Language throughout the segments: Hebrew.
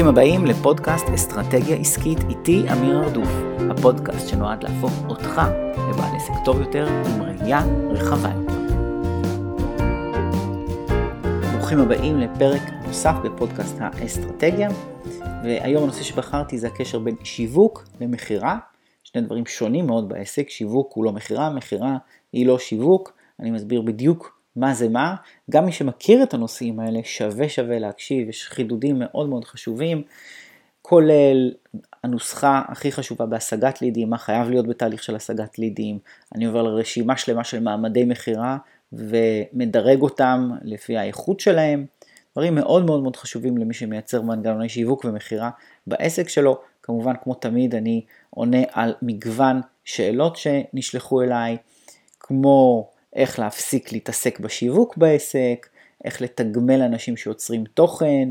ברוכים הבאים לפודקאסט אסטרטגיה עסקית איתי אמיר ארדוף, הפודקאסט שנועד להפוך אותך לבעל עסק טוב יותר עם ראייה רחבה יותר. ברוכים הבאים לפרק נוסף בפודקאסט האסטרטגיה, והיום הנושא שבחרתי זה הקשר בין שיווק למכירה, שני דברים שונים מאוד בעסק, שיווק הוא לא מכירה, מכירה היא לא שיווק, אני מסביר בדיוק מה זה מה, גם מי שמכיר את הנושאים האלה שווה שווה להקשיב, יש חידודים מאוד מאוד חשובים, כולל הנוסחה הכי חשובה בהשגת לידים, מה חייב להיות בתהליך של השגת לידים, אני עובר לרשימה שלמה של מעמדי מכירה ומדרג אותם לפי האיכות שלהם, דברים מאוד מאוד מאוד חשובים למי שמייצר מנגנוני שיווק ומכירה בעסק שלו, כמובן כמו תמיד אני עונה על מגוון שאלות שנשלחו אליי, כמו איך להפסיק להתעסק בשיווק בעסק, איך לתגמל אנשים שיוצרים תוכן,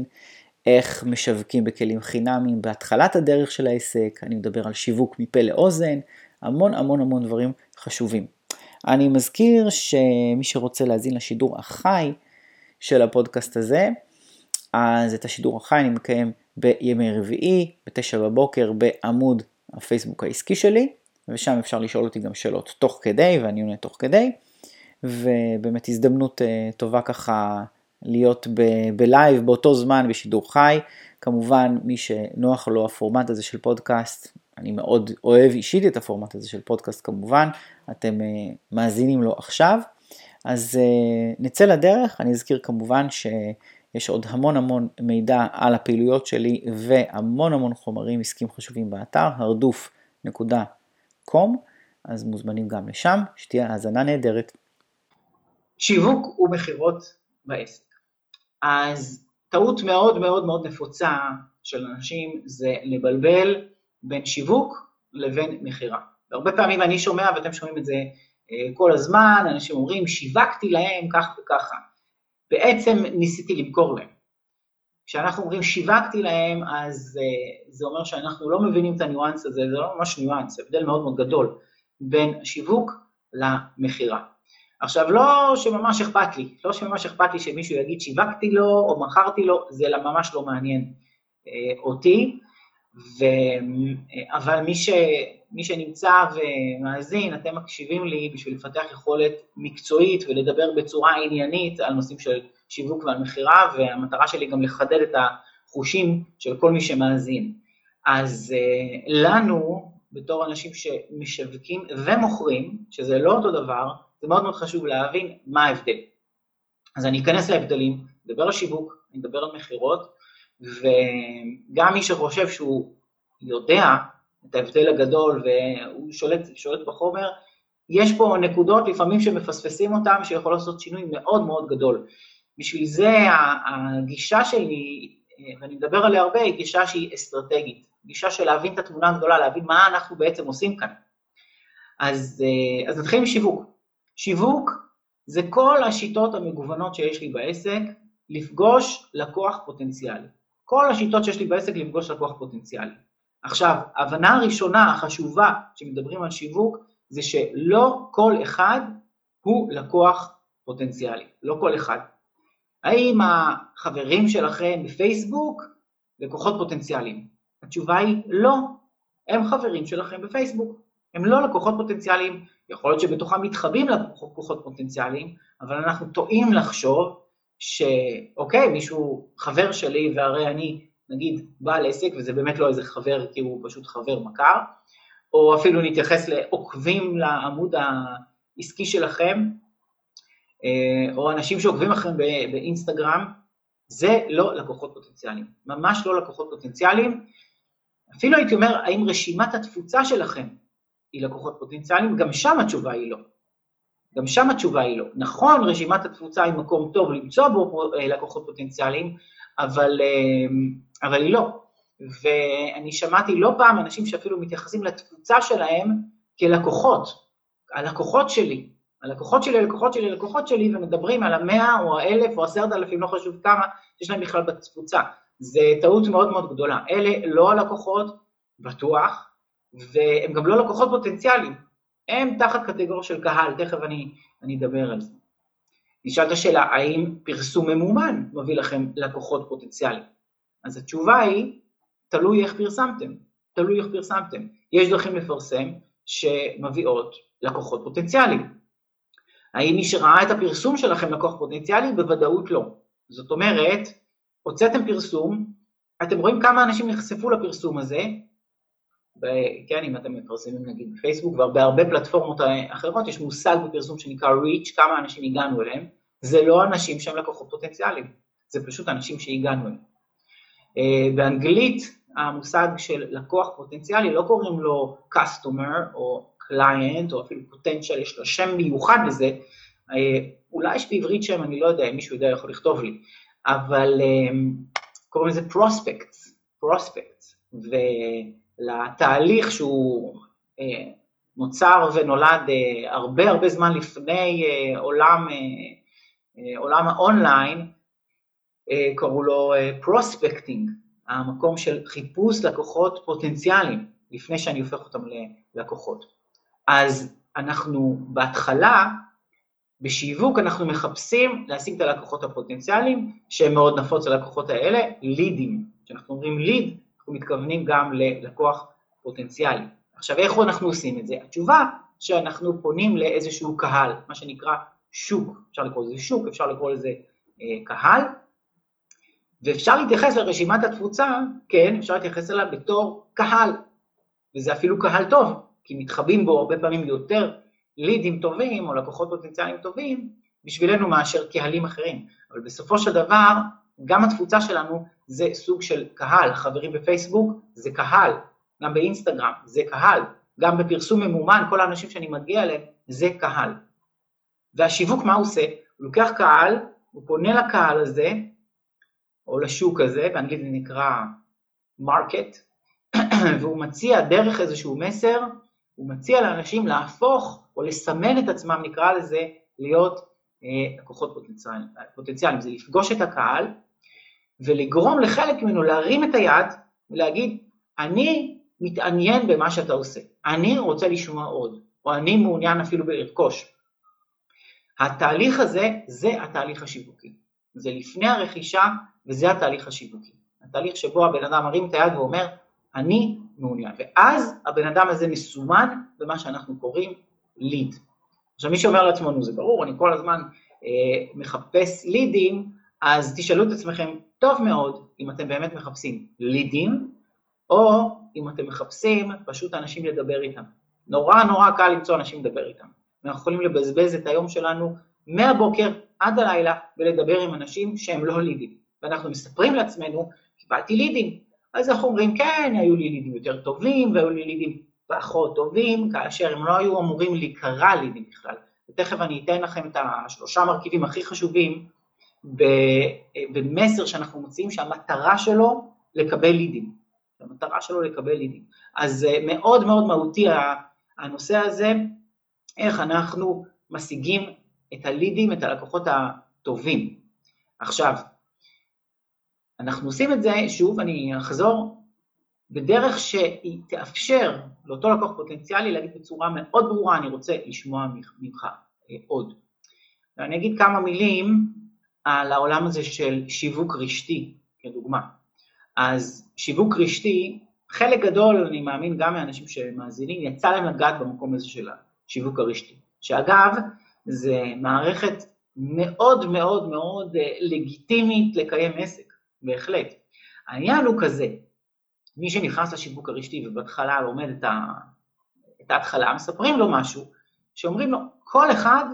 איך משווקים בכלים חינמיים בהתחלת הדרך של העסק, אני מדבר על שיווק מפה לאוזן, המון המון המון דברים חשובים. אני מזכיר שמי שרוצה להזין לשידור החי של הפודקאסט הזה, אז את השידור החי אני מקיים בימי רביעי, בתשע בבוקר, בעמוד הפייסבוק העסקי שלי, ושם אפשר לשאול אותי גם שאלות תוך כדי, ואני עונה תוך כדי. ובאמת הזדמנות אה, טובה ככה להיות בלייב באותו זמן בשידור חי. כמובן מי שנוח לו הפורמט הזה של פודקאסט, אני מאוד אוהב אישית את הפורמט הזה של פודקאסט כמובן, אתם אה, מאזינים לו עכשיו. אז אה, נצא לדרך, אני אזכיר כמובן שיש עוד המון המון מידע על הפעילויות שלי והמון המון חומרים עסקיים חשובים באתר, הרדוף.com, אז מוזמנים גם לשם, שתהיה האזנה נהדרת. שיווק ומכירות בעסק. אז טעות מאוד מאוד מאוד נפוצה של אנשים זה לבלבל בין שיווק לבין מכירה. והרבה פעמים אני שומע, ואתם שומעים את זה אה, כל הזמן, אנשים אומרים, שיווקתי להם כך וככה. בעצם ניסיתי למכור להם. כשאנחנו אומרים שיווקתי להם, אז uh, זה אומר שאנחנו לא מבינים את הניואנס הזה, זה לא ממש ניואנס, זה הבדל מאוד מאוד גדול בין שיווק למכירה. עכשיו, לא שממש אכפת לי, לא שממש אכפת לי שמישהו יגיד שיווקתי לו או מכרתי לו, זה ממש לא מעניין אה, אותי, ו... אה, אבל מי, ש... מי שנמצא ומאזין, אתם מקשיבים לי בשביל לפתח יכולת מקצועית ולדבר בצורה עניינית על נושאים של שיווק ועל מכירה, והמטרה שלי גם לחדד את החושים של כל מי שמאזין. אז אה, לנו, בתור אנשים שמשווקים ומוכרים, שזה לא אותו דבר, זה מאוד מאוד חשוב להבין מה ההבדל. אז אני אכנס להבדלים, נדבר על שיווק, אני אדבר על מכירות, וגם מי שחושב שהוא יודע את ההבדל הגדול והוא שולט, שולט בחומר, יש פה נקודות לפעמים שמפספסים אותם, שיכול לעשות שינוי מאוד מאוד גדול. בשביל זה הגישה שלי, ואני מדבר עליה הרבה, היא גישה שהיא אסטרטגית, גישה של להבין את התמונה הגדולה, להבין מה אנחנו בעצם עושים כאן. אז, אז נתחיל עם שיווק. שיווק זה כל השיטות המגוונות שיש לי בעסק לפגוש לקוח פוטנציאלי. כל השיטות שיש לי בעסק לפגוש לקוח פוטנציאלי. עכשיו, ההבנה הראשונה החשובה כשמדברים על שיווק זה שלא כל אחד הוא לקוח פוטנציאלי, לא כל אחד. האם החברים שלכם בפייסבוק לקוחות פוטנציאליים? התשובה היא לא, הם חברים שלכם בפייסבוק, הם לא לקוחות פוטנציאליים, יכול להיות שבתוכם מתחבאים לקוחות פוטנציאליים, אבל אנחנו טועים לחשוב שאוקיי, מישהו חבר שלי והרי אני נגיד בעל עסק, וזה באמת לא איזה חבר כי הוא פשוט חבר מכר, או אפילו נתייחס לעוקבים לעמוד העסקי שלכם, אה, או אנשים שעוקבים לכם באינסטגרם, זה לא לקוחות פוטנציאליים, ממש לא לקוחות פוטנציאליים. אפילו הייתי אומר, האם רשימת התפוצה שלכם היא לקוחות פוטנציאליים, גם שם התשובה היא לא. גם שם התשובה היא לא. נכון, רשימת התפוצה היא מקום טוב למצוא בו אה, לקוחות פוטנציאליים, אבל, אה, אבל היא לא. ואני שמעתי לא פעם אנשים שאפילו מתייחסים לתפוצה שלהם כלקוחות, הלקוחות שלי, הלקוחות שלי, הלקוחות שלי, הלקוחות שלי, ומדברים על המאה או האלף או עשרת אלפים, לא חשוב כמה, יש להם בכלל בתפוצה. זה טעות מאוד מאוד גדולה. אלה לא הלקוחות, בטוח, והם גם לא לקוחות פוטנציאליים, הם תחת קטגוריה של קהל, תכף אני, אני אדבר על זה. נשאלת השאלה, האם פרסום ממומן מביא לכם לקוחות פוטנציאליים? אז התשובה היא, תלוי איך פרסמתם, תלוי איך פרסמתם. יש דרכים לפרסם שמביאות לקוחות פוטנציאליים. האם מי שראה את הפרסום שלכם לקוח פוטנציאלי? בוודאות לא. זאת אומרת, הוצאתם פרסום, אתם רואים כמה אנשים נחשפו לפרסום הזה, כן, אם אתם מפרסמים נגיד בפייסבוק ובהרבה פלטפורמות אחרות, יש מושג בפרסום שנקרא reach, כמה אנשים הגענו אליהם, זה לא אנשים שהם לקוחות פוטנציאליים, זה פשוט אנשים שהגענו אליהם. אה, באנגלית המושג של לקוח פוטנציאלי לא קוראים לו customer או client או אפילו potential, יש לו שם מיוחד לזה, אה, אולי יש בעברית שם, אני לא יודע, אם מישהו יודע יכול לכתוב לי, אבל אה, קוראים לזה prospects, prospects, ולתהליך שהוא נוצר ונולד הרבה הרבה זמן לפני עולם, עולם האונליין, קראו לו prospecting, המקום של חיפוש לקוחות פוטנציאליים, לפני שאני הופך אותם ללקוחות. אז אנחנו בהתחלה, בשיווק אנחנו מחפשים להשיג את הלקוחות הפוטנציאליים, שם מאוד נפוץ ללקוחות האלה, לידים. כשאנחנו אומרים ליד, אנחנו מתכוונים גם ללקוח פוטנציאלי. עכשיו, איך אנחנו עושים את זה? התשובה שאנחנו פונים לאיזשהו קהל, מה שנקרא שוק, אפשר לקרוא לזה שוק, אפשר לקרוא לזה אה, קהל, ואפשר להתייחס לרשימת התפוצה, כן, אפשר להתייחס אליה בתור קהל, וזה אפילו קהל טוב, כי מתחבאים בו הרבה פעמים יותר לידים טובים או לקוחות פוטנציאליים טובים בשבילנו מאשר קהלים אחרים. אבל בסופו של דבר, גם התפוצה שלנו זה סוג של קהל, חברים בפייסבוק זה קהל, גם באינסטגרם זה קהל, גם בפרסום ממומן, כל האנשים שאני מגיע אליהם זה קהל. והשיווק מה הוא עושה? הוא לוקח קהל, הוא פונה לקהל הזה, או לשוק הזה, באנגלית זה נקרא market, והוא מציע דרך איזשהו מסר, הוא מציע לאנשים להפוך או לסמן את עצמם, נקרא לזה, להיות אה, לקוחות פוטנציאליים, פוטנציאל, זה לפגוש את הקהל ולגרום לחלק ממנו להרים את היד ולהגיד, אני מתעניין במה שאתה עושה, אני רוצה לשמוע עוד, או אני מעוניין אפילו בלרכוש. התהליך הזה, זה התהליך השיווקי. זה לפני הרכישה וזה התהליך השיווקי. התהליך שבו הבן אדם מרים את היד ואומר, אני מעוניין. ואז הבן אדם הזה מסומן במה שאנחנו קוראים ליד. עכשיו מי שאומר לעצמו, נו זה ברור, אני כל הזמן אה, מחפש לידים, אז תשאלו את עצמכם, טוב מאוד, אם אתם באמת מחפשים לידים, או אם אתם מחפשים פשוט אנשים לדבר איתם. נורא נורא קל למצוא אנשים לדבר איתם. אנחנו יכולים לבזבז את היום שלנו מהבוקר עד הלילה ולדבר עם אנשים שהם לא לידים. ואנחנו מספרים לעצמנו, קיבלתי לידים. אז אנחנו אומרים, כן, היו לי לידים יותר טובים והיו לי לידים פחות טובים, כאשר הם לא היו אמורים להיקרא לידים בכלל. ותכף אני אתן לכם את השלושה מרכיבים הכי חשובים במסר שאנחנו מוצאים שהמטרה שלו לקבל לידים. המטרה שלו לקבל לידים. אז מאוד מאוד מהותי הנושא הזה, איך אנחנו משיגים את הלידים, את הלקוחות הטובים. עכשיו, אנחנו עושים את זה, שוב, אני אחזור, בדרך שהיא תאפשר לאותו לקוח פוטנציאלי להגיד בצורה מאוד ברורה, אני רוצה לשמוע ממך אה, עוד. ואני אגיד כמה מילים על העולם הזה של שיווק רשתי, כדוגמה. אז שיווק רשתי, חלק גדול, אני מאמין גם מאנשים שמאזינים, יצא להם לגעת במקום הזה של השיווק הרשתי. שאגב, זה מערכת מאוד מאוד מאוד אה, לגיטימית לקיים עסק. בהחלט. העניין הוא כזה, מי שנכנס לשיווק הרשתי ובהתחלה לומד את, ה... את ההתחלה, מספרים לו משהו, שאומרים לו, כל אחד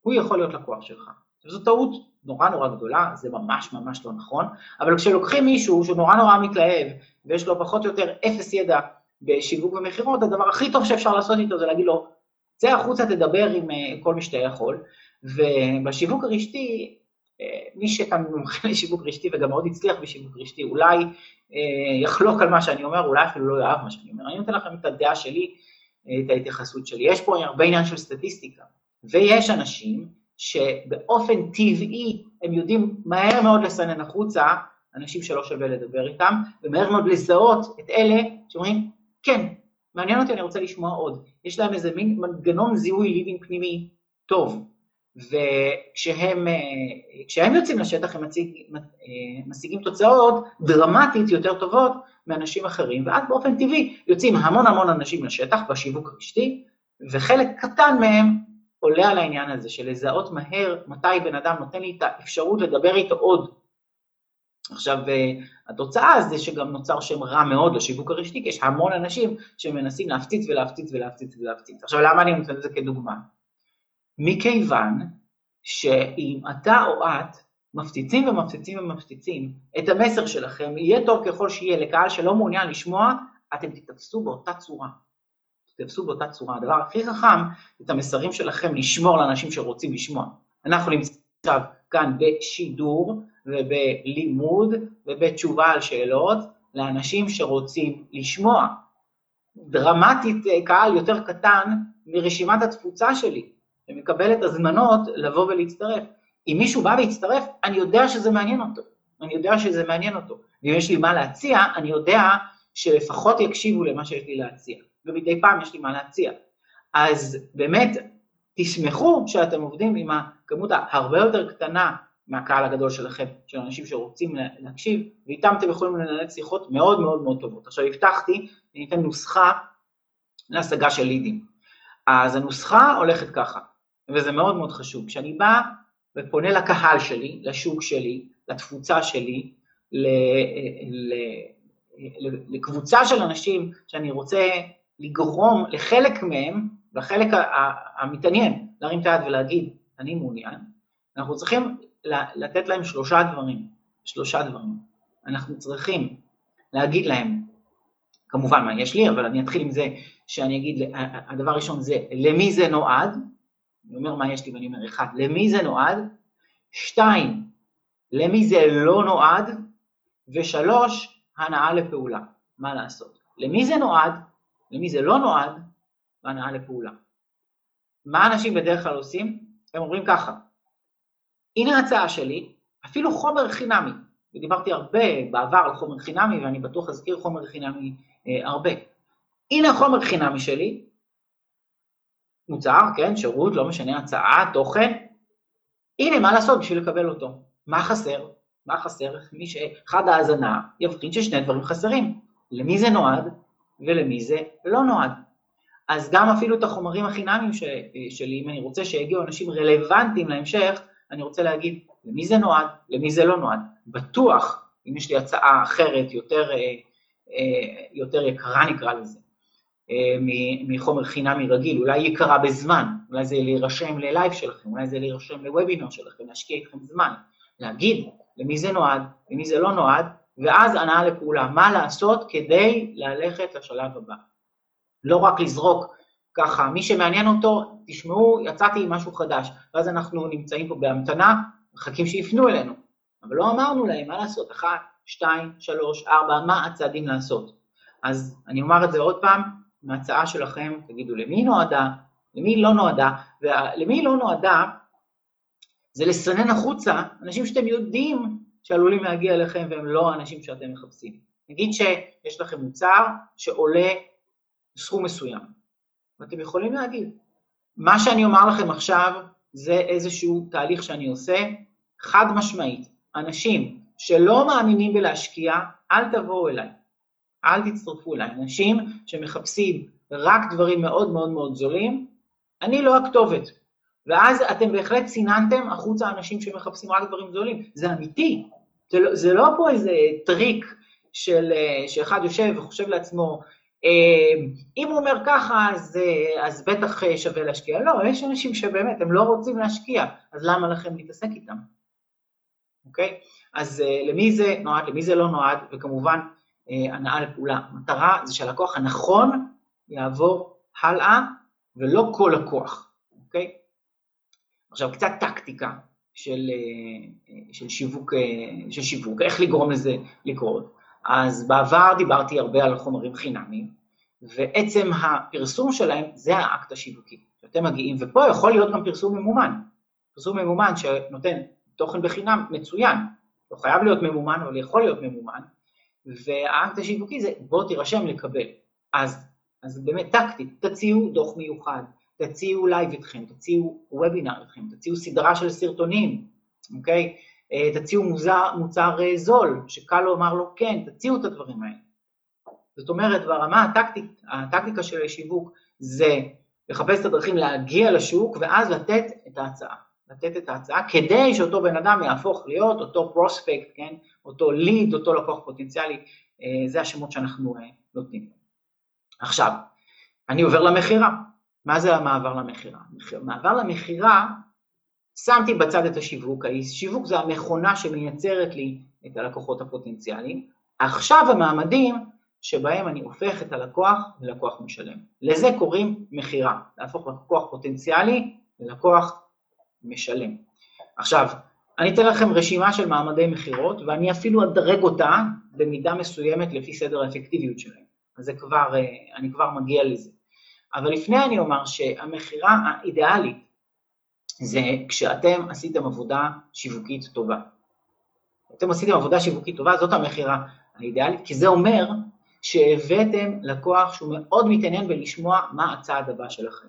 הוא יכול להיות לקוח שלך. זו טעות נורא נורא גדולה, זה ממש ממש לא נכון, אבל כשלוקחים מישהו שהוא נורא נורא מתלהב, ויש לו פחות או יותר אפס ידע בשיווק ומכירות, הדבר הכי טוב שאפשר לעשות איתו זה להגיד לו, צא החוצה, תדבר עם אה, כל מי שאתה יכול, ובשיווק הרשתי מי שכאן מומחה לשיווק רשתי וגם מאוד הצליח בשיווק רשתי, אולי אה, יחלוק על מה שאני אומר, אולי אפילו לא יאהב מה שאני אומר. אני נותן לכם את הדעה שלי, את ההתייחסות שלי. יש פה הרבה עניין של סטטיסטיקה, ויש אנשים שבאופן טבעי הם יודעים מהר מאוד לסנן החוצה אנשים שלא שווה לדבר איתם, ומהר מאוד לזהות את אלה שאומרים, כן, מעניין אותי, אני רוצה לשמוע עוד. יש להם איזה מין מנגנון זיהוי לידים פנימי טוב. וכשהם כשהם יוצאים לשטח הם מציג, משיגים תוצאות דרמטית יותר טובות מאנשים אחרים, ואז באופן טבעי יוצאים המון המון אנשים לשטח בשיווק הרשתי, וחלק קטן מהם עולה על העניין הזה של לזהות מהר מתי בן אדם נותן לי את האפשרות לדבר איתו עוד. עכשיו, התוצאה זה שגם נוצר שם רע מאוד לשיווק הרשתי, כי יש המון אנשים שמנסים להפציץ ולהפציץ ולהפציץ ולהפציץ. עכשיו, למה אני נותן את זה כדוגמה? מכיוון שאם אתה או את מפציצים ומפציצים ומפציצים את המסר שלכם, יהיה טוב ככל שיהיה לקהל שלא מעוניין לשמוע, אתם תתפסו באותה צורה. תתפסו באותה צורה. הדבר הכי חכם, את המסרים שלכם לשמור לאנשים שרוצים לשמוע. אנחנו נמצאים עכשיו כאן בשידור ובלימוד ובתשובה על שאלות לאנשים שרוצים לשמוע. דרמטית קהל יותר קטן מרשימת התפוצה שלי, שמקבלת הזמנות לבוא ולהצטרף. אם מישהו בא והצטרף, אני יודע שזה מעניין אותו. אני יודע שזה מעניין אותו. ואם יש לי מה להציע, אני יודע שלפחות יקשיבו למה שיש לי להציע. ומדי פעם יש לי מה להציע. אז באמת, תשמחו שאתם עובדים עם הכמות ההרבה יותר קטנה מהקהל הגדול שלכם, של אנשים שרוצים להקשיב, ואיתם אתם יכולים לנהל שיחות מאוד מאוד מאוד טובות. עכשיו הבטחתי, אני אתן נוסחה להשגה של לידים. אז הנוסחה הולכת ככה, וזה מאוד מאוד חשוב. כשאני בא ופונה לקהל שלי, לשוק שלי, לתפוצה שלי, ל, ל, לקבוצה של אנשים שאני רוצה לגרום לחלק מהם, לחלק המתעניין, להרים את היד ולהגיד, אני מעוניין, אנחנו צריכים לתת להם שלושה דברים, שלושה דברים. אנחנו צריכים להגיד להם, כמובן מה יש לי, אבל אני אתחיל עם זה שאני אגיד, הדבר הראשון זה למי זה נועד, אני אומר מה יש לי ואני אומר אחד, למי זה נועד, שתיים, למי זה לא נועד, ושלוש, הנאה לפעולה, מה לעשות. למי זה נועד, למי זה לא נועד, והנאה לפעולה. מה אנשים בדרך כלל עושים? הם אומרים ככה, הנה ההצעה שלי, אפילו חומר חינמי, ודיברתי הרבה בעבר על חומר חינמי, ואני בטוח אזכיר חומר חינמי אה, הרבה. הנה החומר חינמי שלי, מוצר, כן, שירות, לא משנה, הצעה, תוכן, הנה מה לעשות בשביל לקבל אותו. מה חסר? מה חסר? מי שאחד ההאזנה יבחין ששני דברים חסרים. למי זה נועד ולמי זה לא נועד. אז גם אפילו את החומרים החינמיים ש, שלי, אם אני רוצה שיגיעו אנשים רלוונטיים להמשך, אני רוצה להגיד למי זה נועד, למי זה לא נועד. בטוח, אם יש לי הצעה אחרת, יותר, אה, אה, יותר יקרה נקרא לזה, אה, מחומר חינמי רגיל, אולי יקרה בזמן, אולי זה להירשם ללייב שלכם, אולי זה להירשם לוובינר שלכם, להשקיע איתכם זמן, להגיד למי זה נועד, למי זה לא נועד, ואז הנאה לפעולה, מה לעשות כדי ללכת לשלב הבא. לא רק לזרוק ככה, מי שמעניין אותו, תשמעו, יצאתי עם משהו חדש, ואז אנחנו נמצאים פה בהמתנה, מחכים שיפנו אלינו, אבל לא אמרנו להם מה לעשות, אחת, שתיים, שלוש, ארבע, מה הצעדים לעשות. אז אני אומר את זה עוד פעם, מההצעה שלכם, תגידו למי היא נועדה, למי היא לא נועדה, ולמי היא לא נועדה? זה לסנן החוצה אנשים שאתם יודעים שעלולים להגיע אליכם והם לא האנשים שאתם מחפשים. נגיד שיש לכם מוצר שעולה סכום מסוים, ואתם יכולים להגיד, מה שאני אומר לכם עכשיו זה איזשהו תהליך שאני עושה, חד משמעית, אנשים שלא מאמינים בלהשקיע, אל תבואו אליי. אל תצטרפו אליי. אנשים שמחפשים רק דברים מאוד מאוד מאוד זולים, אני לא הכתובת. ואז אתם בהחלט סיננתם החוצה אנשים שמחפשים רק דברים זולים. זה אמיתי. זה לא, זה לא פה איזה טריק של, שאחד יושב וחושב לעצמו, אה, אם הוא אומר ככה, אז, אז בטח שווה להשקיע. לא, יש אנשים שבאמת, הם לא רוצים להשקיע, אז למה לכם להתעסק איתם? אוקיי? אז אה, למי זה נועד, למי זה לא נועד, וכמובן, אה, הנאה לפעולה. המטרה זה שהלקוח הנכון יעבור הלאה, ולא כל לקוח, אוקיי? עכשיו, קצת טקטיקה של, אה, של, שיווק, אה, של שיווק, איך לגרום לזה לקרות. אז בעבר דיברתי הרבה על חומרים חינמיים, ועצם הפרסום שלהם זה האקט השיווקי. שאתם מגיעים, ופה יכול להיות גם פרסום ממומן. פרסום ממומן שנותן תוכן בחינם מצוין, לא חייב להיות ממומן, אבל יכול להיות ממומן, והאקט השיווקי זה בוא תירשם לקבל. אז, אז באמת טקטית, תציעו דוח מיוחד, תציעו לייב איתכם, תציעו וובינר איתכם, תציעו סדרה של סרטונים, אוקיי? אה, תציעו מוזר, מוצר אה, זול, שקל לומר לו כן, תציעו את הדברים האלה. זאת אומרת, ברמה הטקטית, הטקטיקה של השיווק זה לחפש את הדרכים להגיע לשוק ואז לתת את ההצעה. לתת את ההצעה כדי שאותו בן אדם יהפוך להיות אותו פרוספקט, כן? אותו ליד, אותו לקוח פוטנציאלי, אה, זה השמות שאנחנו נותנים. עכשיו, אני עובר למכירה. מה זה המעבר למכירה? מעבר למכירה, שמתי בצד את השיווק, השיווק זה המכונה שמייצרת לי את הלקוחות הפוטנציאליים, עכשיו המעמדים שבהם אני הופך את הלקוח ללקוח משלם. לזה קוראים מכירה, להפוך לקוח פוטנציאלי ללקוח משלם. עכשיו, אני אתן לכם רשימה של מעמדי מכירות ואני אפילו אדרג אותה במידה מסוימת לפי סדר האפקטיביות שלהם. אז זה כבר, אה, אני כבר מגיע לזה. אבל לפני אני אומר שהמכירה האידיאלית זה כשאתם עשיתם עבודה שיווקית טובה. אתם עשיתם עבודה שיווקית טובה, זאת המכירה האידיאלית, כי זה אומר שהבאתם לקוח שהוא מאוד מתעניין בלשמוע מה הצעד הבא שלכם.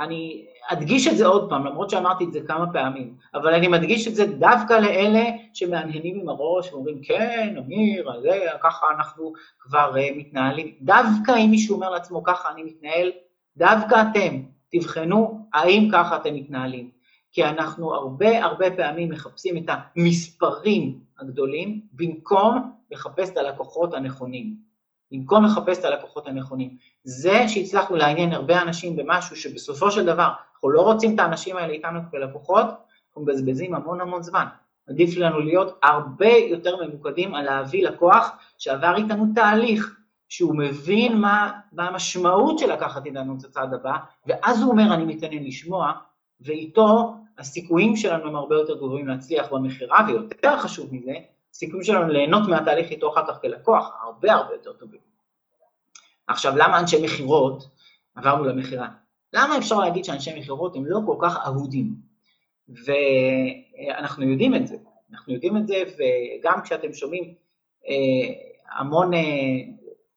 ואני אדגיש את זה עוד פעם, למרות שאמרתי את זה כמה פעמים, אבל אני מדגיש את זה דווקא לאלה שמהנהנים עם הראש ואומרים, כן, אמיר, זה, ככה אנחנו כבר uh, מתנהלים. דווקא אם מישהו אומר לעצמו, ככה אני מתנהל, דווקא אתם תבחנו האם ככה אתם מתנהלים. כי אנחנו הרבה הרבה פעמים מחפשים את המספרים הגדולים במקום לחפש את הלקוחות הנכונים. במקום לחפש את הלקוחות הנכונים. זה שהצלחנו לעניין הרבה אנשים במשהו שבסופו של דבר אנחנו לא רוצים את האנשים האלה איתנו כלקוחות, אנחנו מבזבזים המון המון זמן. עדיף לנו להיות הרבה יותר ממוקדים על להביא לקוח שעבר איתנו תהליך, שהוא מבין מה, מה המשמעות של לקחת איתנו את הצעד הבא, ואז הוא אומר אני מתעניין לשמוע, ואיתו הסיכויים שלנו הם הרבה יותר גבוהים להצליח במכירה, ויותר חשוב מזה, הסיכויים שלנו ליהנות מהתהליך איתו אחר כך כלקוח הרבה הרבה יותר טובים. עכשיו, למה אנשי מכירות, עברנו למכירה, למה אפשר להגיד שאנשי מכירות הם לא כל כך אהודים? ואנחנו יודעים את זה, אנחנו יודעים את זה, וגם כשאתם שומעים אה, המון, אה,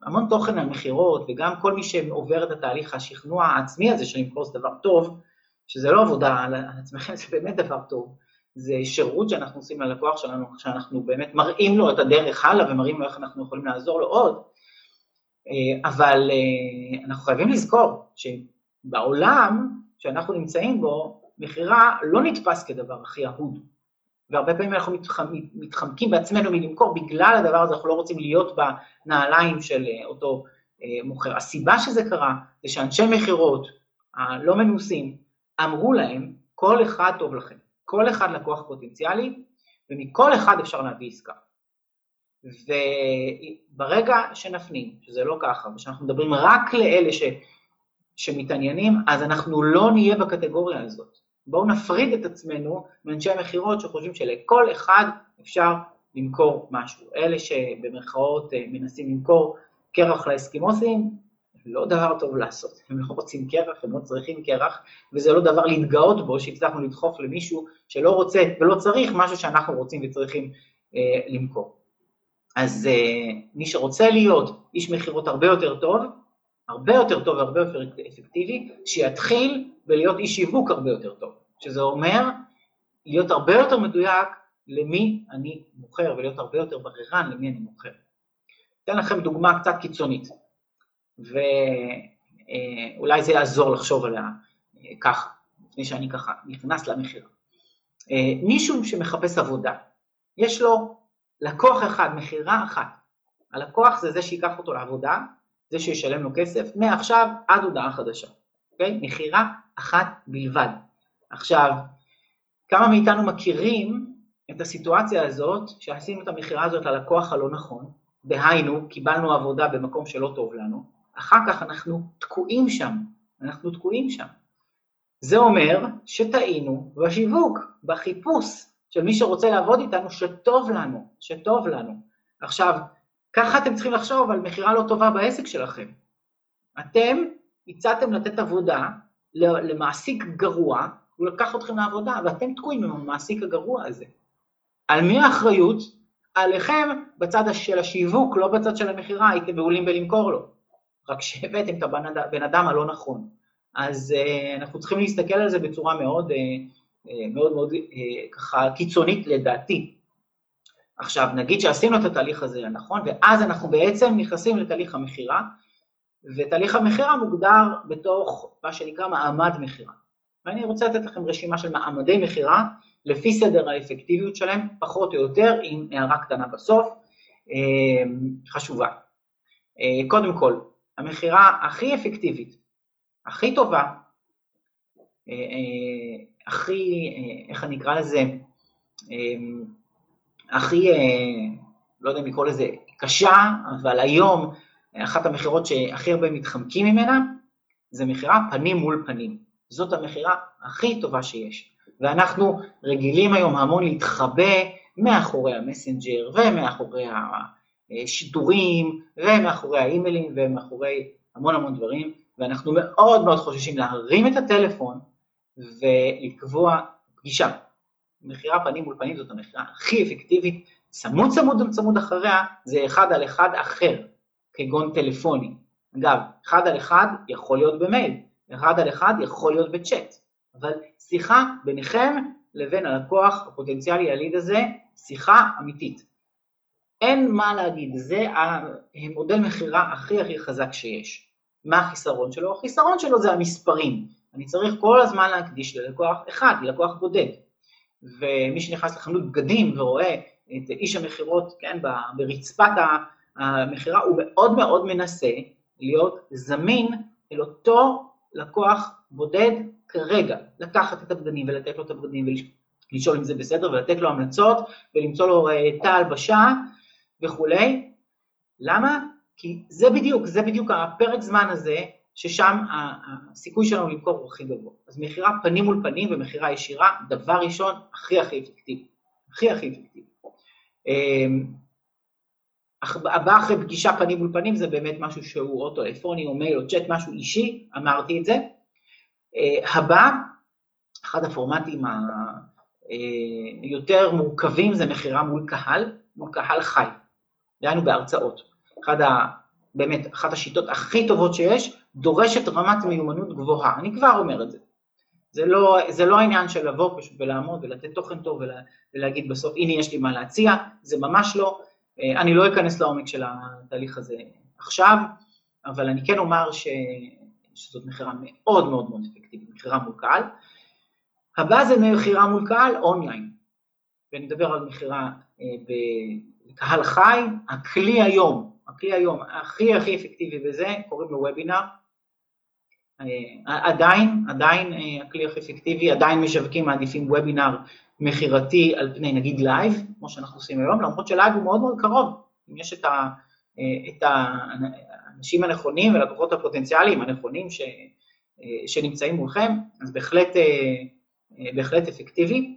המון תוכן על מכירות, וגם כל מי שעובר את התהליך השכנוע העצמי הזה של למכור זה דבר טוב, שזה לא עבודה על עצמכם, זה באמת דבר טוב. זה שירות שאנחנו עושים ללקוח שלנו, שאנחנו באמת מראים לו את הדרך הלאה ומראים לו איך אנחנו יכולים לעזור לו עוד, אבל אה, אנחנו חייבים לזכור שבעולם שאנחנו נמצאים בו, מכירה לא נתפס כדבר הכי אהוד. והרבה פעמים אנחנו מתחמקים בעצמנו מלמכור, בגלל הדבר הזה אנחנו לא רוצים להיות בנעליים של אה, אותו מוכר. הסיבה שזה קרה זה שאנשי מכירות הלא מנוסים אמרו להם, כל אחד טוב לכם. כל אחד לקוח פוטנציאלי, ומכל אחד אפשר להביא עסקה. וברגע שנפנים שזה לא ככה, ושאנחנו מדברים רק לאלה ש, שמתעניינים, אז אנחנו לא נהיה בקטגוריה הזאת. בואו נפריד את עצמנו מאנשי המכירות שחושבים שלכל אחד אפשר למכור משהו. אלה שבמרכאות אה, מנסים למכור קרח לאסקימוסים, לא דבר טוב לעשות, הם לא רוצים קרח, הם לא צריכים קרח, וזה לא דבר להתגאות בו שהצלחנו לדחוף למישהו שלא רוצה ולא צריך משהו שאנחנו רוצים וצריכים אה, למכור. אז אה, מי שרוצה להיות איש מכירות הרבה יותר טוב, הרבה יותר טוב והרבה יותר אפקטיבי, שיתחיל בלהיות איש שיווק הרבה יותר טוב, שזה אומר להיות הרבה יותר מדויק למי אני מוכר ולהיות הרבה יותר בררן למי אני מוכר. אתן לכם דוגמה קצת קיצונית. ואולי זה יעזור לחשוב עליה אה, ככה, לפני שאני ככה נכנס למכירה. אה, מישהו שמחפש עבודה, יש לו לקוח אחד, מכירה אחת. הלקוח זה זה שייקח אותו לעבודה, זה שישלם לו כסף, מעכשיו עד הודעה חדשה, אוקיי? מכירה אחת בלבד. עכשיו, כמה מאיתנו מכירים את הסיטואציה הזאת, שעשינו את המכירה הזאת ללקוח הלא נכון, דהיינו, קיבלנו עבודה במקום שלא טוב לנו, אחר כך אנחנו תקועים שם, אנחנו תקועים שם. זה אומר שטעינו בשיווק, בחיפוש של מי שרוצה לעבוד איתנו, שטוב לנו, שטוב לנו. עכשיו, ככה אתם צריכים לחשוב על מכירה לא טובה בעסק שלכם. אתם הצעתם לתת עבודה למעסיק גרוע, הוא לקח אתכם לעבודה, ואתם תקועים עם המעסיק הגרוע הזה. על מי האחריות? עליכם בצד של השיווק, לא בצד של המכירה, הייתם מעולים בלמכור לו. רק שהבאתם את הבן אדם הלא נכון. אז uh, אנחנו צריכים להסתכל על זה בצורה מאוד uh, מאוד, מאוד uh, ככה קיצונית לדעתי. עכשיו, נגיד שעשינו את התהליך הזה הנכון, ואז אנחנו בעצם נכנסים לתהליך המכירה, ותהליך המכירה מוגדר בתוך מה שנקרא מעמד מכירה. ואני רוצה לתת לכם רשימה של מעמדי מכירה, לפי סדר האפקטיביות שלהם, פחות או יותר, עם הערה קטנה בסוף, חשובה. קודם כל, המכירה הכי אפקטיבית, הכי טובה, הכי, איך אני אקרא לזה, הכי, לא יודע אם לקרוא לזה קשה, אבל היום אחת המכירות שהכי הרבה מתחמקים ממנה, זה מכירה פנים מול פנים. זאת המכירה הכי טובה שיש. ואנחנו רגילים היום המון להתחבא מאחורי המסנג'ר ומאחורי השידורים ומאחורי האימיילים ומאחורי המון המון דברים, ואנחנו מאוד מאוד חוששים להרים את הטלפון ולקבוע פגישה. מכירה פנים מול פנים זאת המכירה הכי אפקטיבית, צמוד צמוד צמוד אחריה זה אחד על אחד אחר, כגון טלפוני. אגב, אחד על אחד יכול להיות במייל, אחד על אחד יכול להיות בצ'אט, אבל שיחה ביניכם לבין הלקוח הפוטנציאלי הליד הזה, שיחה אמיתית. אין מה להגיד, זה המודל מכירה הכי הכי חזק שיש. מה החיסרון שלו? החיסרון שלו זה המספרים. אני צריך כל הזמן להקדיש ללקוח אחד, ללקוח בודד. ומי שנכנס לחנות בגדים ורואה את איש המכירות, כן, ברצפת המכירה, הוא מאוד מאוד מנסה להיות זמין אל אותו לקוח בודד כרגע, לקחת את הבגדים ולתת לו את הבגדים ולשאול אם זה בסדר ולתת לו המלצות ולמצוא לו אה, תא הלבשה וכולי. למה? כי זה בדיוק, זה בדיוק הפרק זמן הזה ששם הסיכוי שלנו למכור הוא הכי גבוה. אז מכירה פנים מול פנים ומכירה ישירה, דבר ראשון, הכי הכי אפקטיבי. הכי הכי אפקטיבי. אמ, הבא אחרי פגישה פנים מול פנים זה באמת משהו שהוא או טלפוני או מייל או צ'אט, משהו אישי, אמרתי את זה. אה, הבא, אחד הפורמטים היותר אה, מורכבים זה מכירה מול קהל, מול קהל חי, דהיינו בהרצאות. אחד. באמת, אחת השיטות הכי טובות שיש, דורשת רמת מיומנות גבוהה, אני כבר אומר את זה. זה לא, זה לא העניין של לבוא פשוט ולעמוד ולתת תוכן טוב ולה, ולהגיד בסוף, הנה יש לי מה להציע, זה ממש לא. אה, אני לא אכנס לעומק של התהליך הזה עכשיו, אבל אני כן אומר ש... שזאת מכירה מאוד מאוד מאוד אפקטיבית, מכירה מול קהל. הבא זה מכירה מול קהל אונליין, ואני מדבר על מכירה אה, בקהל חי, הכלי היום, הכלי היום הכי הכי אפקטיבי בזה, קוראים לו וובינר. אה, עדיין, עדיין הכלי הכי אפקטיבי, עדיין משווקים מעדיפים וובינר מכירתי על פני נגיד לייב, כמו שאנחנו עושים היום, למרות שלייב הוא מאוד מאוד קרוב. אם יש את, ה, את האנשים הנכונים ולקוחות הפוטנציאליים הנכונים ש, שנמצאים מולכם, אז בהחלט, בהחלט אפקטיבי.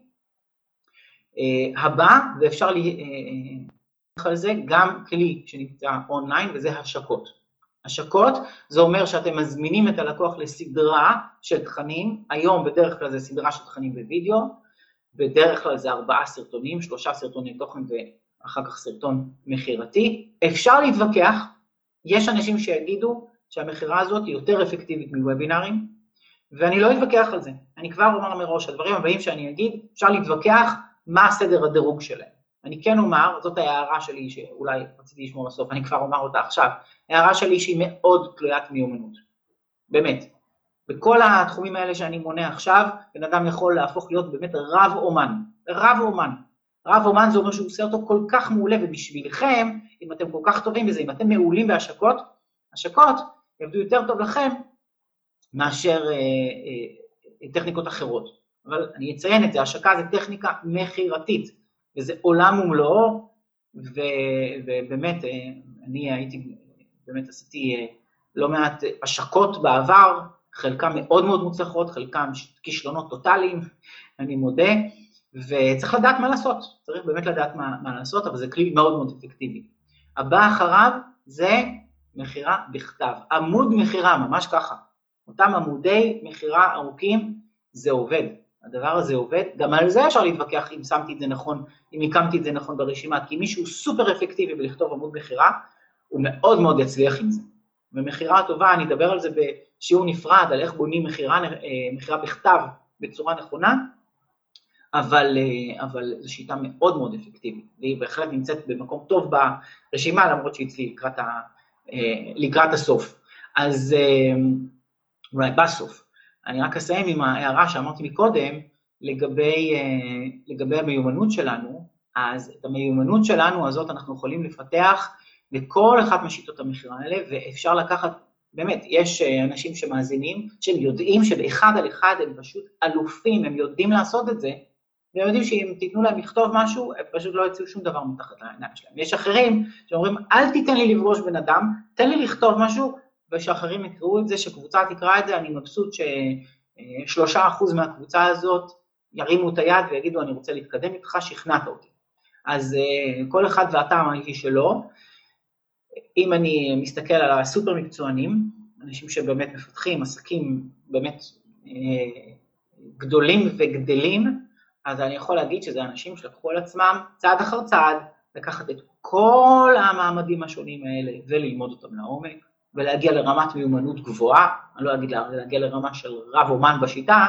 הבא, ואפשר ללכת על זה, גם כלי שנמצא אונליין, וזה השקות. השקות, זה אומר שאתם מזמינים את הלקוח לסדרה של תכנים, היום בדרך כלל זה סדרה של תכנים בווידאו, בדרך כלל זה ארבעה סרטונים, שלושה סרטוני תוכן ואחר כך סרטון מכירתי. אפשר להתווכח, יש אנשים שיגידו שהמכירה הזאת היא יותר אפקטיבית מוובינארים, ואני לא אתווכח על זה. אני כבר אומר מראש, הדברים הבאים שאני אגיד, אפשר להתווכח מה הסדר הדירוג שלהם. אני כן אומר, זאת ההערה שלי שאולי רציתי לשמור לסוף, אני כבר אומר אותה עכשיו, הערה שלי שהיא מאוד תלוית מיומנות, באמת. בכל התחומים האלה שאני מונה עכשיו, בן אדם יכול להפוך להיות באמת רב אומן, רב אומן. רב אומן זה אומר שהוא עושה אותו כל כך מעולה, ובשבילכם, אם אתם כל כך טובים בזה, אם אתם מעולים בהשקות, השקות יעבדו יותר טוב לכם מאשר אה, אה, טכניקות אחרות. אבל אני אציין את זה, השקה זה טכניקה מכירתית, וזה עולם ומלואו, ובאמת, אה, אני הייתי, באמת עשיתי אה, לא מעט השקות בעבר, חלקם מאוד מאוד מוצלחות, חלקם כישלונות טוטאליים, אני מודה, וצריך לדעת מה לעשות, צריך באמת לדעת מה, מה לעשות, אבל זה כלי מאוד מאוד אפקטיבי. הבא אחריו זה מכירה בכתב, עמוד מכירה, ממש ככה. אותם עמודי מכירה ארוכים, זה עובד. הדבר הזה עובד, גם על זה אפשר להתווכח אם שמתי את זה נכון, אם הקמתי את זה נכון ברשימה, כי מישהו סופר אפקטיבי בלכתוב עמוד מכירה, הוא מאוד מאוד יצליח עם זה. ומכירה טובה, אני אדבר על זה בשיעור נפרד, על איך בונים מכירה, מכירה בכתב בצורה נכונה, אבל, אבל זו שיטה מאוד מאוד אפקטיבית, והיא בהחלט נמצאת במקום טוב ברשימה, למרות שהיא אצלי לקראת, ה, לקראת הסוף. אז אולי בסוף. אני רק אסיים עם ההערה שאמרתי מקודם, לגבי, לגבי המיומנות שלנו, אז את המיומנות שלנו הזאת אנחנו יכולים לפתח לכל אחת משיטות המכירה האלה, ואפשר לקחת, באמת, יש אנשים שמאזינים, שהם יודעים שבאחד על אחד הם פשוט אלופים, הם יודעים לעשות את זה, והם יודעים שאם תיתנו להם לכתוב משהו, הם פשוט לא יוציאו שום דבר מתחת לעיניים שלהם. יש אחרים שאומרים, אל תיתן לי לפגוש בן אדם, תן לי לכתוב משהו, ושאחרים יקראו את זה, שקבוצה תקרא את זה, אני מבסוט ששלושה אחוז מהקבוצה הזאת ירימו את היד ויגידו, אני רוצה להתקדם איתך, שכנעת אותי. אז כל אחד והטעם האישי שלו. אם אני מסתכל על הסופר מקצוענים, אנשים שבאמת מפתחים עסקים באמת גדולים וגדלים, אז אני יכול להגיד שזה אנשים שלקחו על עצמם צעד אחר צעד, לקחת את כל המעמדים השונים האלה וללמוד אותם לעומק, ולהגיע לרמת מיומנות גבוהה, אני לא אגיד להגיע לרמה של רב אומן בשיטה,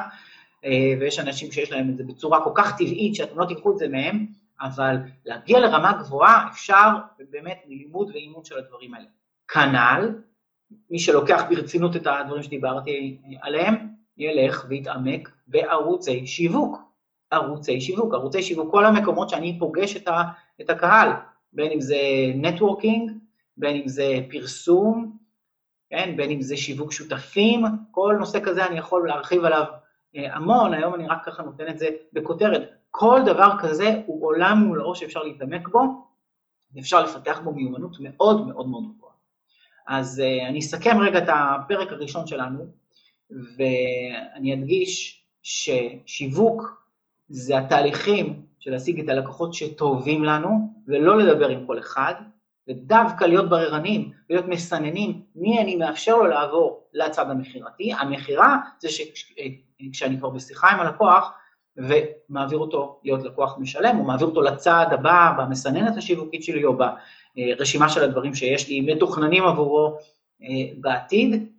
ויש אנשים שיש להם את זה בצורה כל כך טבעית שאתם לא תיקחו את זה מהם, אבל להגיע לרמה גבוהה אפשר באמת מלימוד ואימון של הדברים האלה. כנ"ל, מי שלוקח ברצינות את הדברים שדיברתי עליהם, ילך ויתעמק בערוצי שיווק. ערוצי שיווק, ערוצי שיווק, כל המקומות שאני פוגש את הקהל, בין אם זה נטוורקינג, בין אם זה פרסום, כן, בין אם זה שיווק שותפים, כל נושא כזה אני יכול להרחיב עליו המון, היום אני רק ככה נותן את זה בכותרת. כל דבר כזה הוא עולם מול שאפשר להתעמק בו, ואפשר לפתח בו מיומנות מאוד מאוד מאוד גבוהה. אז uh, אני אסכם רגע את הפרק הראשון שלנו, ואני אדגיש ששיווק זה התהליכים של להשיג את הלקוחות שטובים לנו, ולא לדבר עם כל אחד, ודווקא להיות בררנים, להיות מסננים מי אני מאפשר לו לעבור לצד המכירתי. המכירה זה שכשאני כבר בשיחה עם הלקוח ומעביר אותו להיות לקוח משלם, או מעביר אותו לצד הבא במסננת השיווקית שלי, או ברשימה של הדברים שיש לי מתוכננים עבורו אה, בעתיד.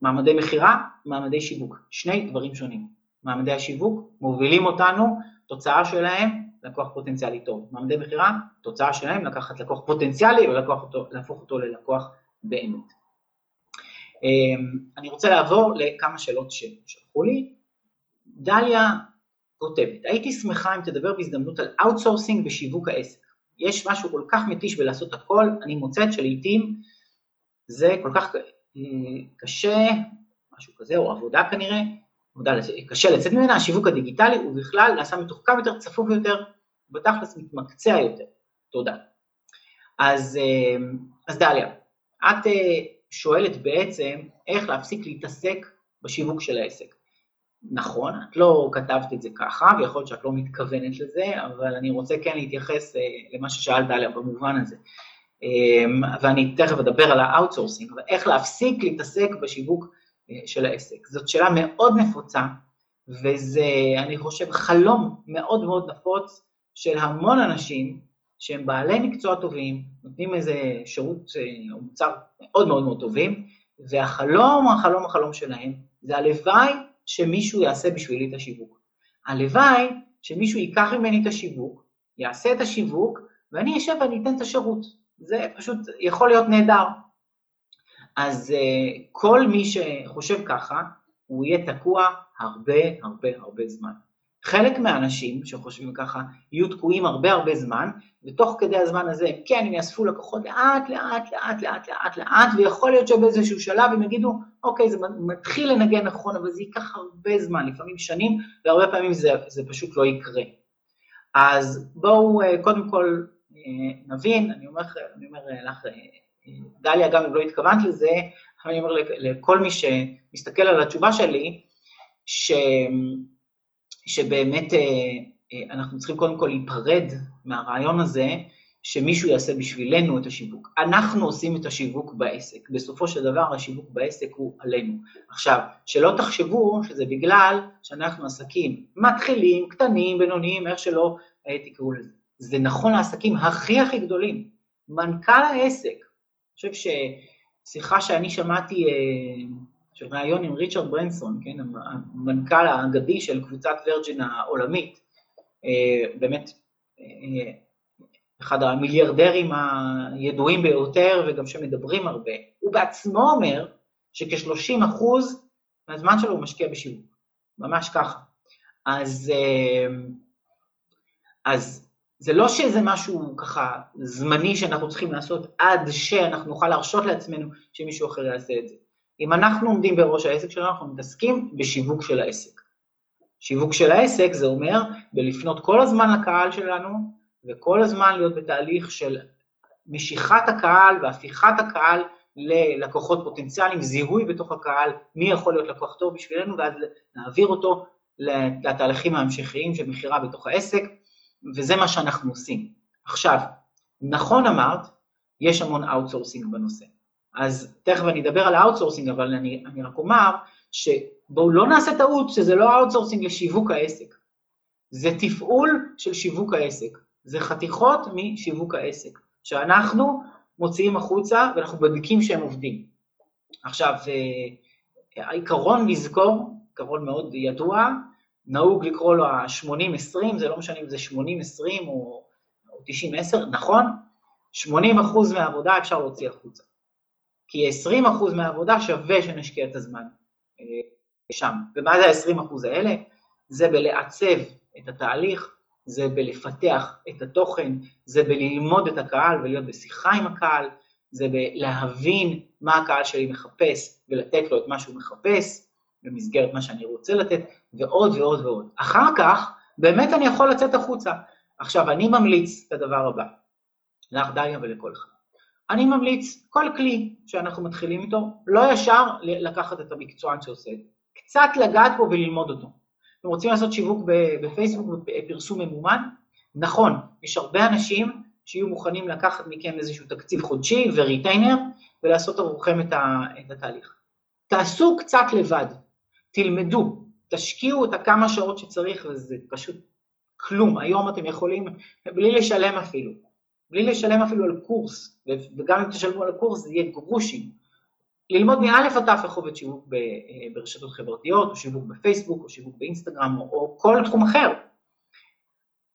מעמדי מכירה, מעמדי שיווק, שני דברים שונים. מעמדי השיווק מובילים אותנו, תוצאה שלהם לקוח פוטנציאלי טוב. מעמדי מכירה, תוצאה שלהם לקחת לקוח פוטנציאלי ולהפוך אותו ללקוח באמת. אמ, אני רוצה לעבור לכמה שאלות ששלחו לי. דליה כותבת, הייתי שמחה אם תדבר בהזדמנות על outsourcing בשיווק העסק. יש משהו כל כך מתיש בלעשות הכל, אני מוצאת שלעיתים זה כל כך קשה, משהו כזה, או עבודה כנראה, עבודה קשה לצאת ממנה, השיווק הדיגיטלי הוא בכלל נעשה מתוחכם יותר, צפוף יותר, בתכלס מתמקצע יותר. תודה. אז, אה, אז דליה, את אה, שואלת בעצם איך להפסיק להתעסק בשיווק של העסק. נכון, את לא כתבת את זה ככה, ויכול להיות שאת לא מתכוונת לזה, אבל אני רוצה כן להתייחס אה, למה ששאלת עליה במובן הזה. ואני תכף אדבר על ה outsourcing, אבל איך להפסיק להתעסק בשיווק של העסק. זאת שאלה מאוד נפוצה, וזה, אני חושב, חלום מאוד מאוד נפוץ של המון אנשים שהם בעלי מקצוע טובים, נותנים איזה שירות אה, או מוצר מאוד מאוד מאוד טובים, והחלום, החלום, החלום שלהם, זה הלוואי שמישהו יעשה בשבילי את השיווק. הלוואי שמישהו ייקח ממני את השיווק, יעשה את השיווק, ואני אשב ואני אתן את השירות. זה פשוט יכול להיות נהדר. אז uh, כל מי שחושב ככה, הוא יהיה תקוע הרבה הרבה הרבה זמן. חלק מהאנשים שחושבים ככה יהיו תקועים הרבה הרבה זמן, ותוך כדי הזמן הזה, כן, הם יאספו לקוחות לאט, לאט, לאט, לאט, לאט, לאט, ויכול להיות שבאיזשהו שלב הם יגידו, אוקיי, זה מתחיל לנגן נכון, אבל זה ייקח הרבה זמן, לפעמים שנים, והרבה פעמים זה, זה פשוט לא יקרה. אז בואו אה, קודם כל אה, נבין, אני אומר, אני אומר אה, לך, דליה, גם אם לא התכוונת לזה, אני אומר לכל מי שמסתכל על התשובה שלי, ש... שבאמת אה, אה, אנחנו צריכים קודם כל להיפרד מהרעיון הזה שמישהו יעשה בשבילנו את השיווק. אנחנו עושים את השיווק בעסק. בסופו של דבר השיווק בעסק הוא עלינו. עכשיו, שלא תחשבו שזה בגלל שאנחנו עסקים מתחילים, קטנים, בינוניים, איך שלא אה, תקראו לזה. זה נכון לעסקים הכי הכי גדולים. מנכ"ל העסק, אני חושב שיחה שאני שמעתי, של ראיון עם ריצ'רד ברנסון, כן, המנכ"ל האגדי של קבוצת ורג'ין העולמית, באמת אחד המיליארדרים הידועים ביותר וגם שמדברים הרבה, הוא בעצמו אומר שכ-30 אחוז מהזמן שלו הוא משקיע בשיווק, ממש ככה. אז, אה, אז זה לא שזה משהו ככה זמני שאנחנו צריכים לעשות עד שאנחנו נוכל להרשות לעצמנו שמישהו אחר יעשה את זה. אם אנחנו עומדים בראש העסק שלנו, אנחנו מתעסקים בשיווק של העסק. שיווק של העסק זה אומר בלפנות כל הזמן לקהל שלנו, וכל הזמן להיות בתהליך של משיכת הקהל והפיכת הקהל ללקוחות פוטנציאליים, זיהוי בתוך הקהל, מי יכול להיות לקוח טוב בשבילנו, ואז להעביר אותו לתהליכים ההמשכיים של מכירה בתוך העסק, וזה מה שאנחנו עושים. עכשיו, נכון אמרת, יש המון outsourcing בנושא. אז תכף אני אדבר על ה outsourcing, אבל אני, אני רק אומר שבואו לא נעשה טעות שזה לא outsourcing לשיווק העסק, זה תפעול של שיווק העסק. זה חתיכות משיווק העסק, שאנחנו מוציאים החוצה ואנחנו בודקים שהם עובדים. עכשיו, אה, העיקרון לזכור, עיקרון מאוד ידוע, נהוג לקרוא לו ה-80-20, זה לא משנה אם זה 80-20 או 90-10, נכון? 80% מהעבודה אפשר להוציא החוצה. כי 20% מהעבודה שווה שנשקיע את הזמן אה, שם. ומה זה ה-20% האלה? זה בלעצב את התהליך, זה בלפתח את התוכן, זה בללמוד את הקהל ולהיות בשיחה עם הקהל, זה בלהבין מה הקהל שלי מחפש ולתת לו את מה שהוא מחפש במסגרת מה שאני רוצה לתת, ועוד ועוד ועוד. אחר כך, באמת אני יכול לצאת החוצה. עכשיו, אני ממליץ את הדבר הבא, לך דליה ולכל אחד. אני ממליץ כל כלי שאנחנו מתחילים איתו, לא ישר לקחת את המקצוען שעושה את זה, קצת לגעת בו וללמוד אותו. אתם רוצים לעשות שיווק בפייסבוק בפרסום ממומן? נכון, יש הרבה אנשים שיהיו מוכנים לקחת מכם איזשהו תקציב חודשי וריטיינר ולעשות עבורכם את, את התהליך. תעשו קצת לבד, תלמדו, תשקיעו את הכמה שעות שצריך וזה פשוט כלום. היום אתם יכולים, בלי לשלם אפילו, בלי לשלם אפילו על קורס, וגם אם תשלמו על הקורס זה יהיה גרושים. ללמוד מאלף עד תף איך עובד שיווק אה, ברשתות חברתיות, או שיווק בפייסבוק, או שיווק באינסטגרם, או, או כל תחום אחר.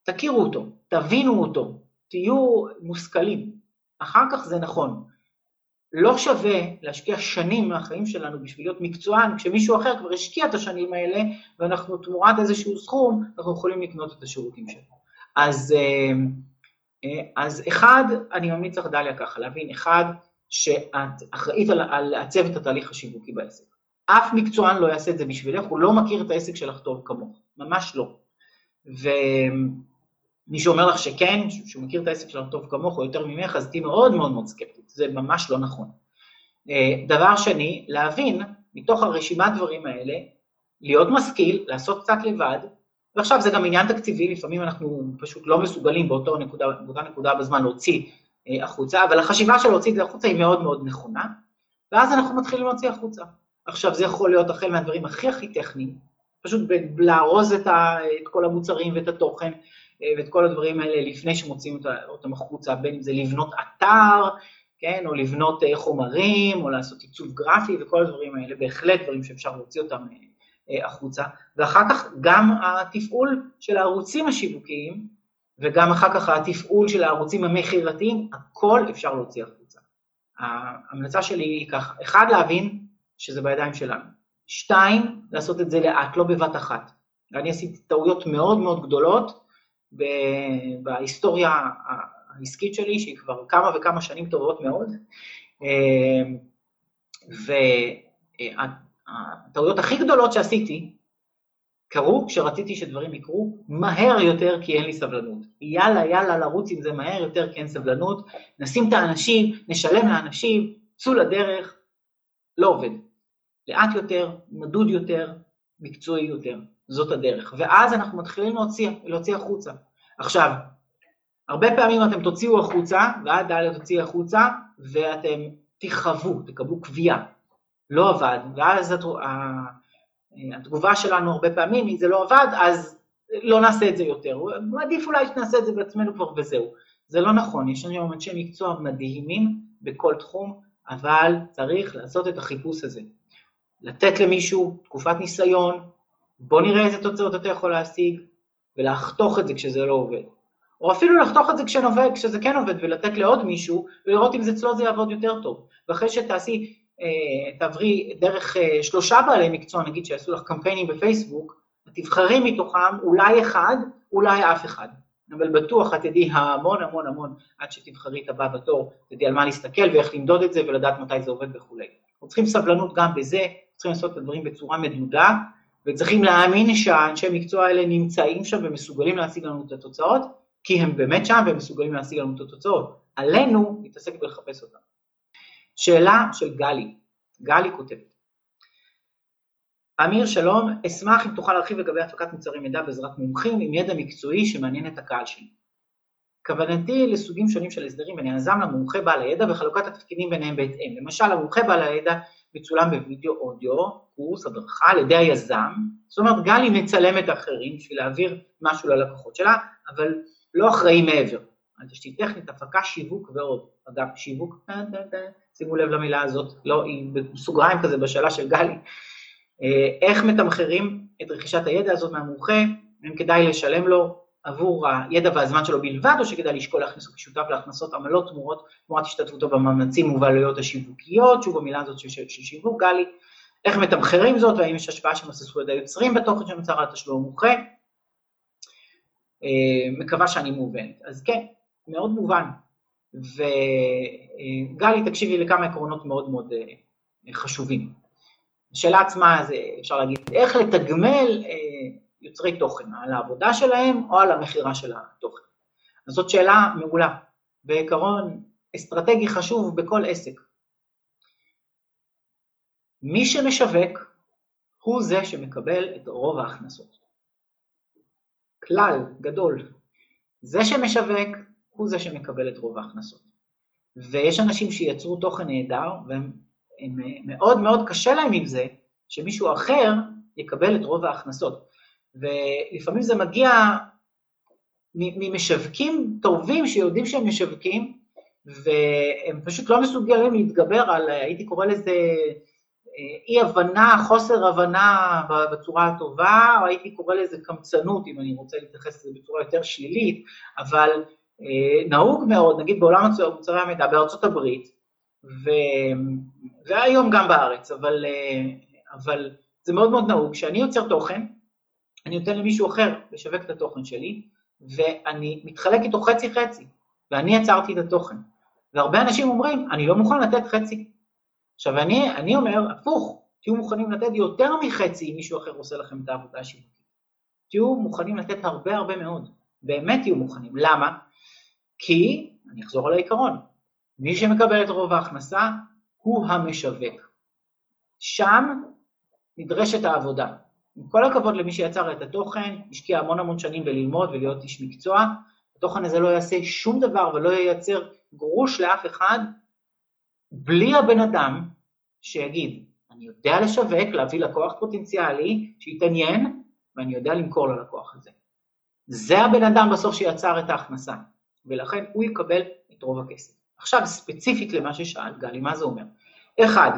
תכירו אותו, תבינו אותו, תהיו מושכלים. אחר כך זה נכון. לא שווה להשקיע שנים מהחיים שלנו בשביל להיות מקצוען, כשמישהו אחר כבר השקיע את השנים האלה, ואנחנו תמורת איזשהו סכום, אנחנו יכולים לקנות את השירותים שלו. אז, אה, אז אחד, אני ממליץ לך דליה ככה, להבין, אחד, שאת אחראית על, על לעצב את התהליך השיווקי בעסק. אף מקצוען לא יעשה את זה בשבילך, הוא לא מכיר את העסק שלך טוב כמוך, ממש לא. ומי שאומר לך שכן, שהוא מכיר את העסק שלך טוב כמוך או יותר ממך, אז תהיי מאוד מאוד מאוד סקפטית, זה ממש לא נכון. אה, דבר שני, להבין מתוך הרשימת דברים האלה, להיות משכיל, לעשות קצת לבד, ועכשיו זה גם עניין תקציבי, לפעמים אנחנו פשוט לא מסוגלים באותו נקודה, באותה נקודה בזמן להוציא אה, החוצה, אבל החשיבה של להוציא את זה החוצה היא מאוד מאוד נכונה, ואז אנחנו מתחילים להוציא החוצה. עכשיו, זה יכול להיות החל מהדברים הכי הכי טכניים, פשוט לארוז את, את כל המוצרים ואת התוכן אה, ואת כל הדברים האלה לפני שמוציאים אותם החוצה, בין אם זה לבנות אתר, כן, או לבנות אה, חומרים, או לעשות עיצוב גרפי וכל הדברים האלה, בהחלט דברים שאפשר להוציא אותם החוצה, ואחר כך גם התפעול של הערוצים השיווקיים, וגם אחר כך התפעול של הערוצים המכירתיים, הכל אפשר להוציא החוצה. ההמלצה שלי היא כך, אחד, להבין שזה בידיים שלנו. שתיים, לעשות את זה לאט, לא בבת אחת. ואני עשיתי טעויות מאוד מאוד גדולות בהיסטוריה העסקית שלי, שהיא כבר כמה וכמה שנים טובות מאוד, והטעויות הכי גדולות שעשיתי, קרו כשרציתי שדברים יקרו מהר יותר כי אין לי סבלנות. יאללה, יאללה, לרוץ עם זה מהר יותר כי אין סבלנות, נשים את האנשים, נשלם לאנשים, צאו לדרך, לא עובד. לאט יותר, מדוד יותר, מקצועי יותר, זאת הדרך. ואז אנחנו מתחילים להוציא, להוציא החוצה. עכשיו, הרבה פעמים אתם תוציאו החוצה, ועד דליה תוציאי החוצה, ואתם תכאבו, תקבלו קביעה. לא עבד, ואז התגובה שלנו הרבה פעמים, אם זה לא עבד, אז לא נעשה את זה יותר. עדיף אולי שנעשה את זה בעצמנו כבר וזהו. זה לא נכון, יש לנו אנשי מקצוע מדהימים בכל תחום, אבל צריך לעשות את החיפוש הזה. לתת למישהו תקופת ניסיון, בוא נראה איזה תוצאות אתה יכול להשיג, ולחתוך את זה כשזה לא עובד. או אפילו לחתוך את זה כשנובד, כשזה כן עובד, ולתת לעוד מישהו, ולראות אם אצלו זה יעבוד יותר טוב. ואחרי שתעשי, אה, תעברי דרך אה, שלושה בעלי מקצוע, נגיד שיעשו לך קמפיינים בפייסבוק, תבחרי מתוכם אולי אחד, אולי אף אחד. אבל בטוח את תדעי המון המון המון עד שתבחרי את הבא בתור, תדעי על מה להסתכל ואיך למדוד את זה ולדעת מתי זה עובד וכולי. אנחנו צריכים סבלנות גם בזה, צריכים לעשות את הדברים בצורה מדודה, וצריכים להאמין שהאנשי מקצוע האלה נמצאים שם ומסוגלים להשיג לנו את התוצאות, כי הם באמת שם והם מסוגלים להשיג לנו את התוצאות. עלינו להתעסק ולחפש אותם. שאלה של גלי, גלי כותבת, אמיר שלום, אשמח אם תוכל להרחיב לגבי הפקת מוצרי מידע בעזרת מומחים עם ידע מקצועי שמעניין את הקהל שלי. כוונתי לסוגים שונים של הסדרים בין היזם למומחה בעל הידע וחלוקת התפקידים ביניהם בהתאם. למשל, המומחה בעל הידע מצולם בווידאו אודיו, קורס, הדרכה על ידי היזם, זאת אומרת גלי מצלמת אחרים בשביל להעביר משהו ללקוחות שלה, אבל לא אחראי מעבר. על תשתית טכנית, הפקה, שיווק ועוד. אגב, שיווק, שימו לב למילה הזאת, לא, היא בסוגריים כזה בשאלה של גלי. אה, איך מתמחרים את רכישת הידע הזאת מהמומחה, אם כדאי לשלם לו עבור הידע והזמן שלו בלבד, או שכדאי לשקול להכניס אותו כשותף להכנסות עמלות תמורות, תמורת השתתפותו במאמצים ובעלויות השיווקיות, שוב המילה הזאת של, של שיווק גלי, איך מתמחרים זאת, והאם יש השפעה של נושא זכויות היוצרים בתוכן שנוצר על התשלום המומחה. אה, מקווה שאני מובנת. אז כן, מאוד מובן. וגלי, תקשיבי לכמה עקרונות מאוד מאוד אה, חשובים. השאלה עצמה זה, אפשר להגיד, איך לתגמל אה, יוצרי תוכן, על העבודה שלהם או על המכירה של התוכן. אז זאת שאלה מעולה, בעיקרון אסטרטגי חשוב בכל עסק. מי שמשווק הוא זה שמקבל את רוב ההכנסות. כלל גדול, זה שמשווק הוא זה שמקבל את רוב ההכנסות. ויש אנשים שיצרו תוכן נהדר והם הם, מאוד מאוד קשה להם עם זה שמישהו אחר יקבל את רוב ההכנסות. ולפעמים זה מגיע ממשווקים טובים שיודעים שהם משווקים, והם פשוט לא מסוגלים להתגבר על, הייתי קורא לזה אה, אי הבנה, חוסר הבנה בצורה הטובה, או הייתי קורא לזה קמצנות, אם אני רוצה להתייחס לזה בצורה יותר שלילית, אבל נהוג מאוד, נגיד בעולם מוצרי המידע בארצות הברית, ו... והיום גם בארץ, אבל, אה, אבל זה מאוד מאוד נהוג, כשאני יוצר תוכן, אני נותן למישהו אחר לשווק את התוכן שלי, ואני מתחלק איתו חצי חצי, ואני יצרתי את התוכן. והרבה אנשים אומרים, אני לא מוכן לתת חצי. עכשיו, אני, אני אומר, הפוך, תהיו מוכנים לתת יותר מחצי אם מישהו אחר עושה לכם את העבודה השיווקית. תהיו מוכנים לתת הרבה הרבה מאוד, באמת תהיו מוכנים. למה? כי, אני אחזור על העיקרון, מי שמקבל את רוב ההכנסה הוא המשווק. שם נדרשת העבודה. עם כל הכבוד למי שיצר את התוכן, השקיע המון המון שנים בללמוד ולהיות איש מקצוע, התוכן הזה לא יעשה שום דבר ולא ייצר גרוש לאף אחד, בלי הבן אדם שיגיד, אני יודע לשווק, להביא לקוח פוטנציאלי, שיתעניין, ואני יודע למכור ללקוח הזה. זה הבן אדם בסוף שיצר את ההכנסה, ולכן הוא יקבל את רוב הכסף. עכשיו, ספציפית למה ששאלת, גלי, מה זה אומר? אחד,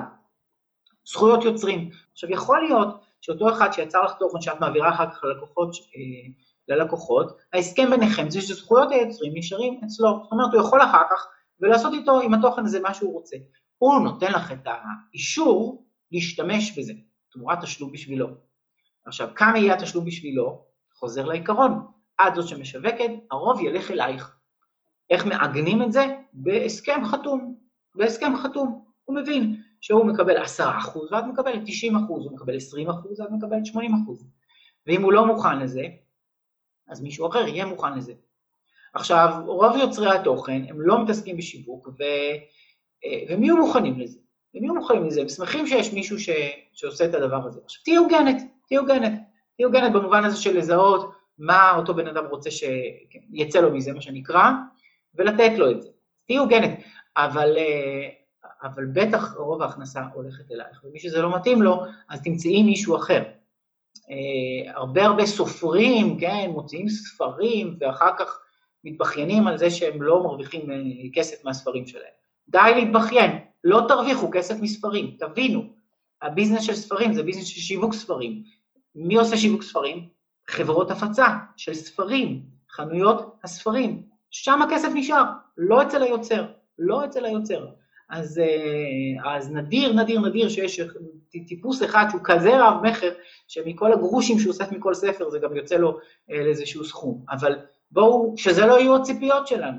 זכויות יוצרים. עכשיו, יכול להיות שאותו אחד שיצר לך תוכן שאת מעבירה אחר כך ללקוחות, אה, ללקוחות, ההסכם ביניכם זה שזכויות היוצרים נשארים אצלו. זאת אומרת, הוא יכול אחר כך ולעשות איתו עם התוכן הזה מה שהוא רוצה. הוא נותן לך את האישור להשתמש בזה, תמורת תשלום בשבילו. עכשיו, כמה יהיה התשלום בשבילו? חוזר לעיקרון, את זאת שמשווקת, הרוב ילך אלייך. איך מעגנים את זה? בהסכם חתום. בהסכם חתום. הוא מבין שהוא מקבל 10% ואת מקבלת 90%, הוא מקבל 20% ואת מקבלת 80%. ואם הוא לא מוכן לזה, אז מישהו אחר יהיה מוכן לזה. עכשיו, רוב יוצרי התוכן הם לא מתעסקים בשיווק, ו... ומי יהיו מוכנים לזה? ומי יהיו מוכנים לזה? הם שמחים שיש מישהו ש... שעושה את הדבר הזה. עכשיו, תהיי הוגנת, תהיי הוגנת. תהיי הוגנת במובן הזה של לזהות מה אותו בן אדם רוצה שיצא לו מזה, מה שנקרא, ולתת לו את זה. תהיי הוגנת, אבל, אה, אבל בטח רוב ההכנסה הולכת אלייך, ומי שזה לא מתאים לו, אז תמצאי מישהו אחר. אה, הרבה הרבה סופרים, כן, מוציאים ספרים, ואחר כך מתבכיינים על זה שהם לא מרוויחים אה, כסף מהספרים שלהם. די להתבכיין, לא תרוויחו כסף מספרים, תבינו, הביזנס של ספרים זה ביזנס של שיווק ספרים. מי עושה שיווק ספרים? חברות הפצה של ספרים, חנויות הספרים. שם הכסף נשאר, לא אצל היוצר, לא אצל היוצר. אז, אה, אז נדיר, נדיר, נדיר שיש טיפוס אחד שהוא כזה רב מכר, שמכל הגרושים שהוא אוסף מכל ספר זה גם יוצא לו אה, לאיזשהו סכום. אבל בואו, שזה לא יהיו הציפיות שלנו.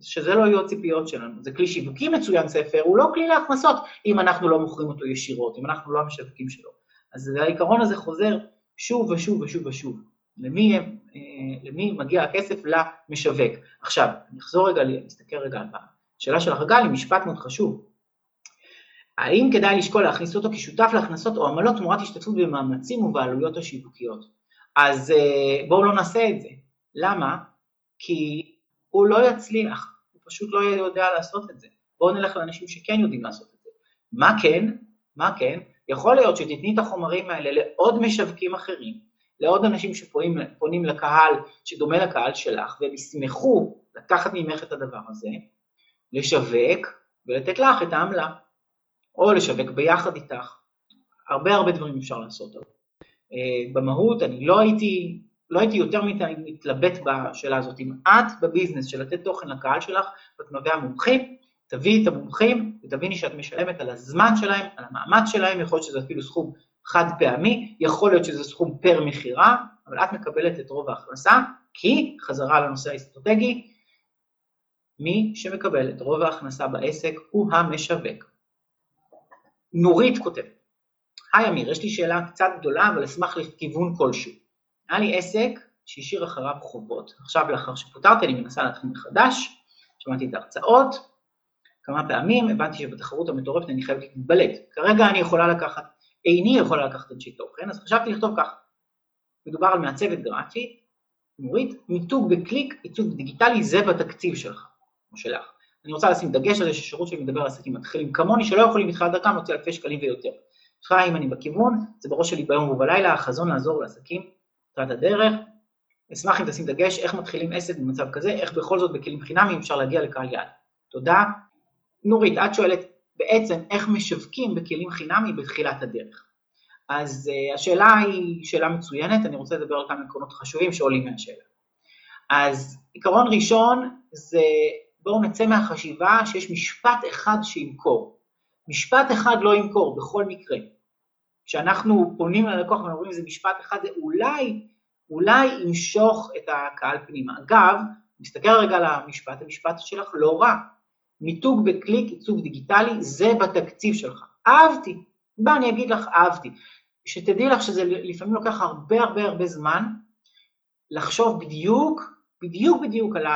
שזה לא יהיו הציפיות שלנו. זה כלי שיווקי מצוין ספר, הוא לא כלי להכנסות אם אנחנו לא מוכרים אותו ישירות, אם אנחנו לא המשווקים שלו. אז העיקרון הזה חוזר שוב ושוב ושוב ושוב. למי, אה, למי מגיע הכסף? למשווק. עכשיו, אני אחזור רגע, נסתכל רגע על השאלה של הרגל היא משפט מאוד חשוב. האם כדאי לשקול להכניס אותו כשותף להכנסות או עמלות תמורת השתתפות במאמצים ובעלויות השיווקיות? אז אה, בואו לא נעשה את זה. למה? כי הוא לא יצליח, הוא פשוט לא יודע לעשות את זה. בואו נלך לאנשים שכן יודעים לעשות את זה. מה כן? מה כן? יכול להיות שתתני את החומרים האלה לעוד משווקים אחרים, לעוד אנשים שפונים לקהל שדומה לקהל שלך, והם ישמחו לקחת ממך את הדבר הזה, לשווק ולתת לך את העמלה, או לשווק ביחד איתך. הרבה הרבה דברים אפשר לעשות. אה, במהות אני לא הייתי, לא הייתי יותר מדי מתלבט בשאלה הזאת. אם את בביזנס של לתת תוכן לקהל שלך ואת מביאה מומחים, תביאי את המומחים ותביני שאת משלמת על הזמן שלהם, על המאמץ שלהם, יכול להיות שזה אפילו סכום חד פעמי, יכול להיות שזה סכום פר מכירה, אבל את מקבלת את רוב ההכנסה, כי, חזרה לנושא האסטרטגי, מי שמקבל את רוב ההכנסה בעסק הוא המשווק. נורית כותבת, היי אמיר, יש לי שאלה קצת גדולה, אבל אשמח לכיוון כלשהו. היה לי עסק שהשאיר אחריו חובות. עכשיו, לאחר שפוטרתי, אני מנסה להתחיל מחדש, שמעתי את ההרצאות, כמה פעמים הבנתי שבתחרות המטורפת אני חייבת להתבלט. כרגע אני יכולה לקחת, איני יכולה לקחת אנשי תוכן, אז חשבתי לכתוב ככה. מדובר על מעצבת גרפית, נורית, מיתוג בקליק, עיצוב דיגיטלי, זה בתקציב שלך. או שלך. אני רוצה לשים דגש על זה ששירות שלי מדבר על עסקים מתחילים כמוני, שלא יכולים בתחילת דרכם להוציא אלפי שקלים ויותר. בכלל אם אני בכיוון, זה בראש שלי ביום ובלילה, החזון לעזור לעסקים, תחילת הדרך. אשמח אם תשים דגש איך מתחילים עסק במצב כזה, איך בכל זאת בכלים חינמיים אפשר להגיע לקהל יעד. תודה. נורית, את שואלת בעצם איך משווקים בכלים חינמיים בתחילת הדרך. אז uh, השאלה היא שאלה מצוינת, אני רוצה לדבר על כמה עקרונות חשובים שעולים מהשאלה. אז עיקרון ראשון זה בואו נצא מהחשיבה שיש משפט אחד שימכור. משפט אחד לא ימכור בכל מקרה. כשאנחנו פונים ללקוח ואומרים איזה משפט אחד, זה אולי, אולי ימשוך את הקהל פנימה. אגב, נסתכל רגע על המשפט, המשפט שלך לא רע. מיתוג בקליק, עיצוב דיגיטלי, זה בתקציב שלך. אהבתי. בוא, אני אגיד לך, אהבתי. שתדעי לך שזה לפעמים לוקח הרבה הרבה הרבה זמן לחשוב בדיוק בדיוק בדיוק על,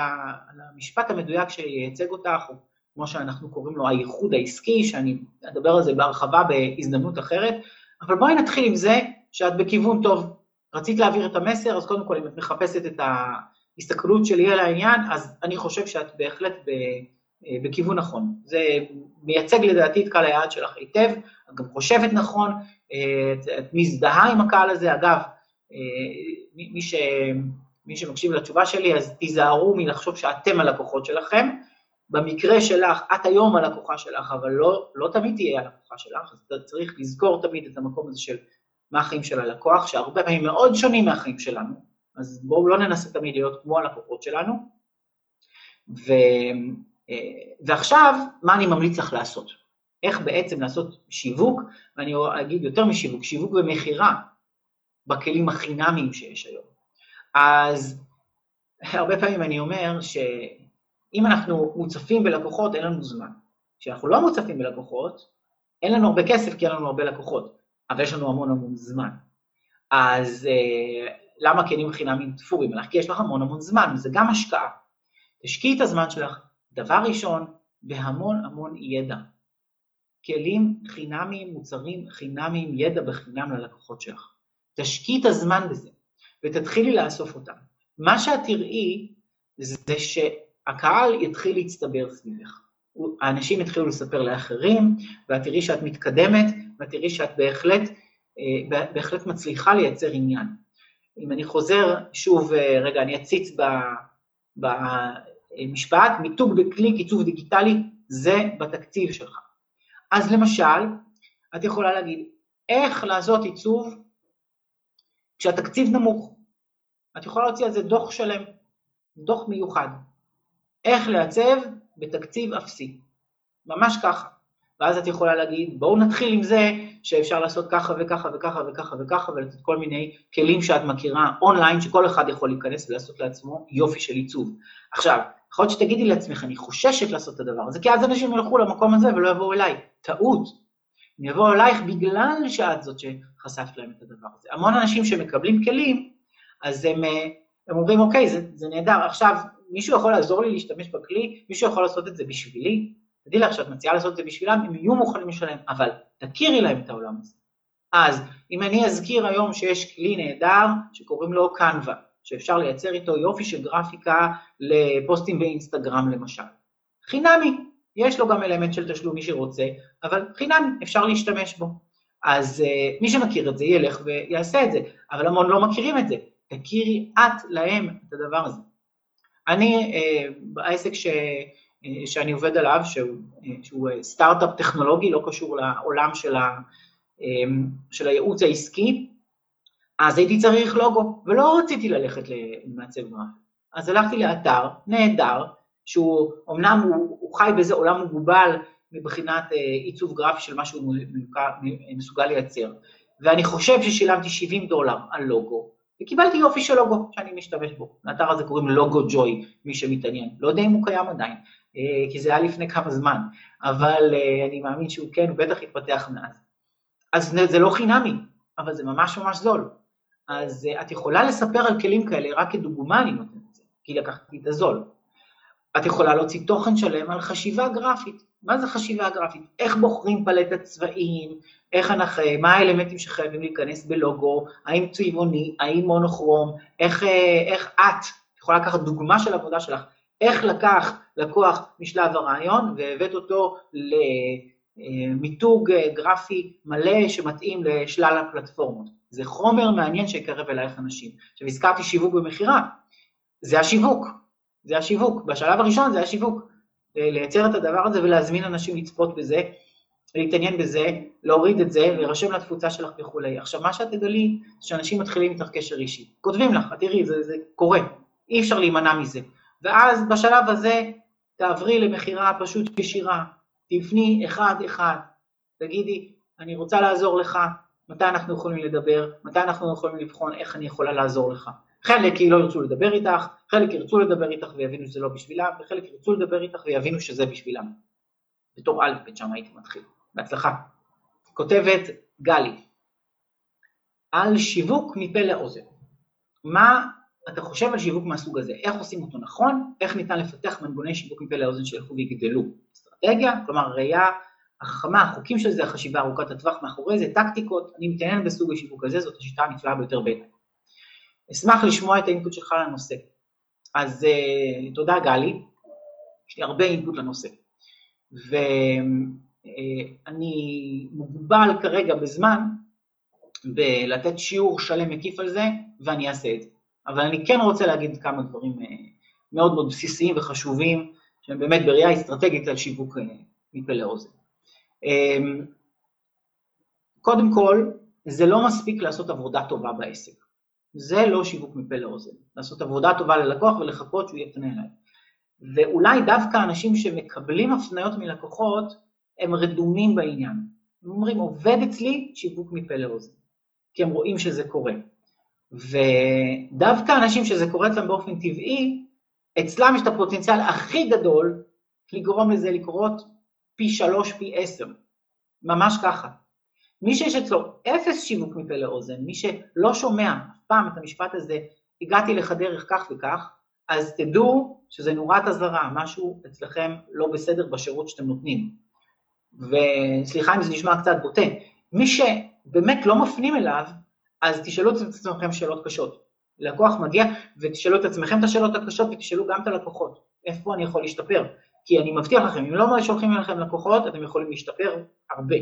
המשפט המדויק שייצג אותך, או כמו שאנחנו קוראים לו הייחוד העסקי, שאני אדבר על זה בהרחבה בהזדמנות אחרת, אבל בואי נתחיל עם זה שאת בכיוון טוב. רצית להעביר את המסר, אז קודם כל אם את מחפשת את ההסתכלות שלי על העניין, אז אני חושב שאת בהחלט בכיוון נכון. זה מייצג לדעתי את קהל היעד שלך היטב, את גם חושבת נכון, את, את מזדהה עם הקהל הזה, אגב, מי ש... מי שמקשיב לתשובה שלי, אז תיזהרו מלחשוב שאתם הלקוחות שלכם. במקרה שלך, את היום הלקוחה שלך, אבל לא, לא תמיד תהיה הלקוחה שלך, אז אתה צריך לזכור תמיד את המקום הזה של מה החיים של הלקוח, שהרבה פעמים מאוד שונים מהחיים שלנו, אז בואו לא ננסה תמיד להיות כמו הלקוחות שלנו. ו, אה, ועכשיו, מה אני ממליץ לך לעשות? איך בעצם לעשות שיווק, ואני אגיד יותר משיווק, שיווק ומכירה בכלים החינמיים שיש היום. אז הרבה פעמים אני אומר שאם אנחנו מוצפים בלקוחות, אין לנו זמן. כשאנחנו לא מוצפים בלקוחות, אין לנו הרבה כסף כי אין לנו הרבה לקוחות, אבל יש לנו המון המון זמן. אז אה, למה כלים חינמיים תפורים לך? כי יש לך המון המון זמן, וזה גם השקעה. תשקיעי את הזמן שלך, דבר ראשון, בהמון המון ידע. כלים חינמיים, מוצרים חינמיים, ידע בחינם ללקוחות שלך. תשקיעי את הזמן בזה. ותתחילי לאסוף אותם. מה שאת תראי זה שהקהל יתחיל להצטבר סביבך. האנשים יתחילו לספר לאחרים, ואת תראי שאת מתקדמת, ואת תראי שאת בהחלט, אה, בהחלט מצליחה לייצר עניין. אם אני חוזר שוב, אה, רגע, אני אציץ במשפט, מיתוג בקליק עיצוב דיגיטלי, זה בתקציב שלך. אז למשל, את יכולה להגיד, איך לעשות עיצוב כשהתקציב נמוך. את יכולה להוציא על זה דוח שלם, דוח מיוחד. איך לעצב בתקציב אפסי. ממש ככה. ואז את יכולה להגיד, בואו נתחיל עם זה שאפשר לעשות ככה וככה וככה וככה וככה ולתת כל מיני כלים שאת מכירה אונליין, שכל אחד יכול להיכנס ולעשות לעצמו יופי של עיצוב. עכשיו, יכול להיות שתגידי לעצמך, אני חוששת לעשות את הדבר הזה, כי אז אנשים ילכו למקום הזה ולא יבואו אליי. טעות. הם יבואו אלייך בגלל שאת זאת שחשפת להם את הדבר הזה. המון אנשים שמקבלים כלים, אז הם, אה, הם אומרים, אוקיי, זה, זה נהדר, עכשיו מישהו יכול לעזור לי להשתמש בכלי, מישהו יכול לעשות את זה בשבילי, תדעי לך שאת מציעה לעשות את זה בשבילם, הם יהיו מוכנים לשלם, אבל תכירי להם את העולם הזה. אז אם אני אזכיר היום שיש כלי נהדר שקוראים לו קנווה, שאפשר לייצר איתו יופי של גרפיקה לפוסטים באינסטגרם למשל. חינמי, יש לו גם אלמנט של תשלום מי שרוצה, אבל חינמי, אפשר להשתמש בו. אז uh, מי שמכיר את זה ילך ויעשה את זה, אבל המון לא מכירים את זה. תכירי את להם את הדבר הזה. אני, uh, בעסק ש... אה, שאני עובד עליו, שהוא, אה, שהוא סטארט-אפ טכנולוגי, לא קשור לעולם של, ה, של הייעוץ העסקי, אז הייתי צריך לוגו, ולא רציתי ללכת למעצב גרפי. אז הלכתי לאתר נהדר, שהוא, אמנם הוא, הוא חי באיזה עולם מוגבל מבחינת עיצוב גרפי של מה שהוא מסוגל לייצר, ואני חושב ששילמתי 70 דולר על לוגו, וקיבלתי יופי של לוגו שאני משתמש בו. לאתר הזה קוראים לוגו ג'וי, מי שמתעניין. לא יודע אם הוא קיים עדיין, אה, כי זה היה לפני כמה זמן, אבל אה, אני מאמין שהוא כן, הוא בטח התפתח מאז. אז זה לא חינמי, אבל זה ממש ממש זול. אז אה, את יכולה לספר על כלים כאלה, רק כדוגמה אני נותנת את זה, כי לקחתי את הזול. את יכולה להוציא תוכן שלם על חשיבה גרפית. מה זה חשיבה גרפית? איך בוחרים פלטת צבעים, איך אנחנו, מה האלמנטים שחייבים להיכנס בלוגו, האם צבעוני, האם מונוכרום, איך, איך את יכולה לקחת דוגמה של עבודה שלך, איך לקח לקוח משלב הרעיון והבאת אותו למיתוג גרפי מלא שמתאים לשלל הפלטפורמות. זה חומר מעניין שיקרב אלייך אנשים. עכשיו הזכרתי שיווק ומכירה, זה השיווק, זה השיווק, בשלב הראשון זה השיווק, לייצר את הדבר הזה ולהזמין אנשים לצפות בזה, להתעניין בזה, להוריד את זה, להירשם לתפוצה שלך וכולי. עכשיו מה שאת תגלי, שאנשים מתחילים איתך קשר אישי. כותבים לך, תראי, זה, זה קורה, אי אפשר להימנע מזה. ואז בשלב הזה תעברי למכירה פשוט ישירה, תפני אחד-אחד, תגידי, אני רוצה לעזור לך, מתי אנחנו יכולים לדבר, מתי אנחנו יכולים לבחון איך אני יכולה לעזור לך. חלק לא ירצו לדבר איתך, חלק ירצו לדבר איתך ויבינו שזה לא בשבילם, וחלק ירצו לדבר איתך ויבינו שזה בשבילם. בתור א' ב' שם הייתי מתחיל. בהצלחה. כותבת גלי, על שיווק מפה לאוזן. מה אתה חושב על שיווק מהסוג הזה, איך עושים אותו נכון, איך ניתן לפתח מנגוני שיווק מפה לאוזן שילכו ויגדלו. אסטרטגיה, כלומר ראייה החכמה, החוקים של זה, החשיבה ארוכת הטווח מאחורי זה, טקטיקות, אני מתעניין בסוג השיווק הזה, זאת השיטה הנפלאה ביותר בעיניי. אשמח לשמוע את האינפוט שלך לנושא. אז uh, תודה גלי, יש לי הרבה אינפוט לנושא. ואני uh, מוגבל כרגע בזמן בלתת שיעור שלם מקיף על זה, ואני אעשה את זה. אבל אני כן רוצה להגיד כמה דברים אה, מאוד מאוד בסיסיים וחשובים, שהם באמת בראייה אסטרטגית על שיווק אה, מפה לאוזן. אמ, קודם כל, זה לא מספיק לעשות עבודה טובה בעסק. זה לא שיווק מפה לאוזן. לעשות עבודה טובה ללקוח ולחכות שהוא יפנה אליי. ואולי דווקא אנשים שמקבלים הפניות מלקוחות, הם רדומים בעניין. הם אומרים, עובד אצלי שיווק מפה לאוזן, כי הם רואים שזה קורה. ודווקא אנשים שזה קורה אצלם באופן טבעי, אצלם יש את הפוטנציאל הכי גדול לגרום לזה לקרות פי שלוש, פי עשר. ממש ככה. מי שיש אצלו אפס שיווק מפה לאוזן, מי שלא שומע אף פעם את המשפט הזה, הגעתי לך דרך כך וכך, אז תדעו שזה נורת אזהרה, משהו אצלכם לא בסדר בשירות שאתם נותנים. וסליחה אם זה נשמע קצת בוטה, מי שבאמת לא מפנים אליו, אז תשאלו את עצמכם שאלות קשות. לקוח מגיע ותשאלו את עצמכם את השאלות הקשות ותשאלו גם את הלקוחות, איפה אני יכול להשתפר? כי אני מבטיח לכם, אם לא שולחים אליכם לקוחות, אתם יכולים להשתפר הרבה.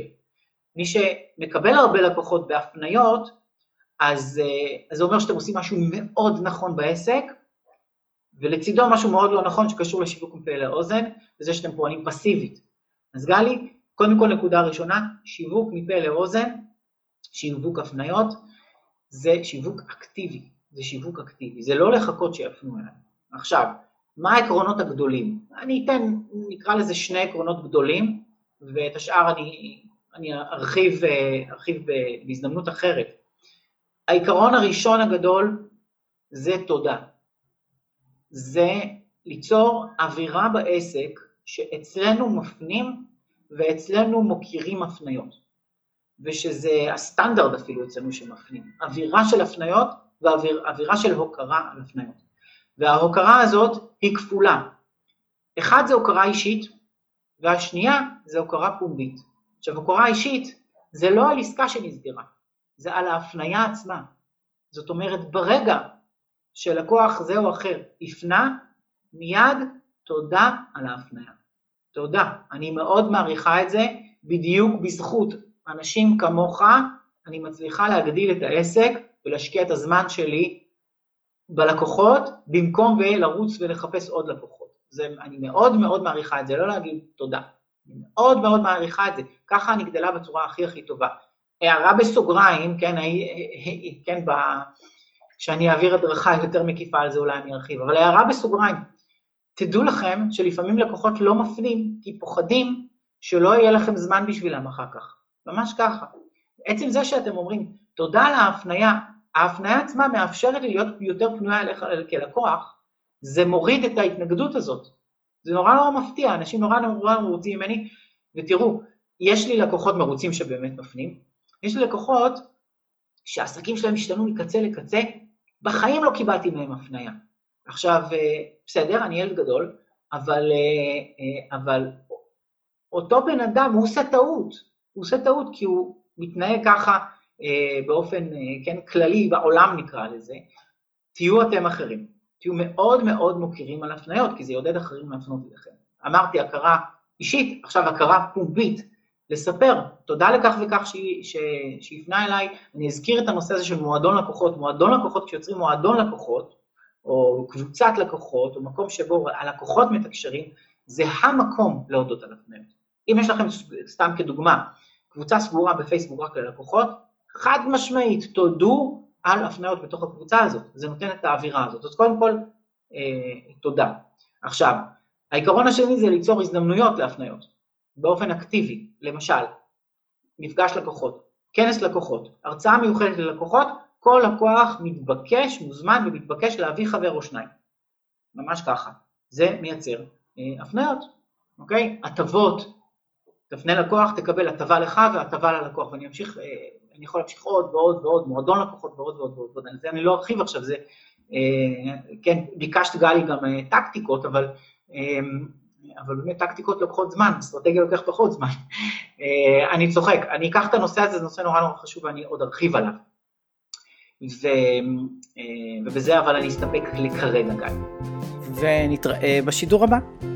מי שמקבל הרבה לקוחות בהפניות, אז אה, זה אומר שאתם עושים משהו מאוד נכון בעסק, ולצידו משהו מאוד לא נכון שקשור לשיווק מפה לאוזן, וזה שאתם פועלים פסיבית. אז גלי, קודם כל נקודה ראשונה, שיווק מפה לאוזן, שיווק הפניות, זה שיווק אקטיבי, זה שיווק אקטיבי, זה לא לחכות שיפנו אליי. עכשיו, מה העקרונות הגדולים? אני אתן, נקרא לזה שני עקרונות גדולים, ואת השאר אני, אני ארחיב, ארחיב בהזדמנות אחרת. העיקרון הראשון הגדול זה תודה. זה ליצור אווירה בעסק שאצלנו מפנים ואצלנו מוקירים הפניות, ושזה הסטנדרט אפילו אצלנו שמפנים, אווירה של הפניות ואווירה של הוקרה על הפניות. וההוקרה הזאת היא כפולה. אחד זה הוקרה אישית, והשנייה זה הוקרה פומבית. עכשיו, הוקרה אישית זה לא על עסקה שנסגרה, זה על ההפניה עצמה. זאת אומרת, ברגע שלקוח זה או אחר הפנה, מיד תודה על ההפניה. תודה. אני מאוד מעריכה את זה, בדיוק בזכות אנשים כמוך, אני מצליחה להגדיל את העסק ולהשקיע את הזמן שלי בלקוחות, במקום לרוץ ולחפש עוד לקוחות. זה, אני מאוד מאוד מעריכה את זה, לא להגיד תודה. אני מאוד מאוד מעריכה את זה. ככה אני גדלה בצורה הכי הכי טובה. הערה בסוגריים, כן, כן, ב... כשאני אעביר הדרכה יותר מקיפה על זה אולי אני ארחיב, אבל הערה בסוגריים, תדעו לכם שלפעמים לקוחות לא מפנים כי פוחדים שלא יהיה לכם זמן בשבילם אחר כך, ממש ככה. עצם זה שאתם אומרים תודה על ההפניה, ההפניה עצמה מאפשרת לי להיות יותר פנויה אליך כלקוח, זה מוריד את ההתנגדות הזאת. זה נורא נורא מפתיע, אנשים נורא נורא מרוצים ממני, ותראו, יש לי לקוחות מרוצים שבאמת מפנים, יש לי לקוחות שהעסקים שלהם השתנו מקצה לקצה, בחיים לא קיבלתי מהם הפניה. עכשיו, אה, בסדר, אני ילד גדול, אבל, אה, אה, אבל אותו בן אדם, הוא עושה טעות, הוא עושה טעות כי הוא מתנהג ככה באופן, כן, כללי, בעולם נקרא לזה, תהיו אתם אחרים. תהיו מאוד מאוד מוקירים על הפניות, כי זה יעודד אחרים להפנות אליכם. אמרתי הכרה אישית, עכשיו הכרה פומבית. לספר, תודה לכך וכך שהפנה אליי, אני אזכיר את הנושא הזה של מועדון לקוחות, מועדון לקוחות, כשיוצרים מועדון לקוחות, או קבוצת לקוחות, או מקום שבו הלקוחות מתקשרים, זה המקום להודות על הפניות. אם יש לכם, סתם כדוגמה, קבוצה סגורה בפייסבוק רק ללקוחות, חד משמעית, תודו על הפניות בתוך הקבוצה הזאת, זה נותן את האווירה הזאת. אז קודם כל, אה, תודה. עכשיו, העיקרון השני זה ליצור הזדמנויות להפניות, באופן אקטיבי, למשל, מפגש לקוחות, כנס לקוחות, הרצאה מיוחדת ללקוחות, כל לקוח מתבקש, מוזמן ומתבקש להביא חבר או שניים. ממש ככה. זה מייצר אה, הפניות, אוקיי? הטבות, תפנה לקוח, תקבל הטבה לך והטבה ללקוח, ואני אמשיך, אה, אני יכול להמשיך עוד ועוד ועוד, מועדון לקוחות ועוד ועוד ועוד, ועוד. זה אני לא ארחיב עכשיו, זה, אה, כן, ביקשת גלי גם אה, טקטיקות, אבל, אה, אבל באמת טקטיקות לוקחות זמן, אסטרטגיה לוקח פחות זמן. אני צוחק, אני אקח את הנושא הזה, זה נושא נורא נורא חשוב ואני עוד ארחיב עליו. ו, ובזה אבל אני אסתפק לכרגע, גיא. ונתראה בשידור הבא.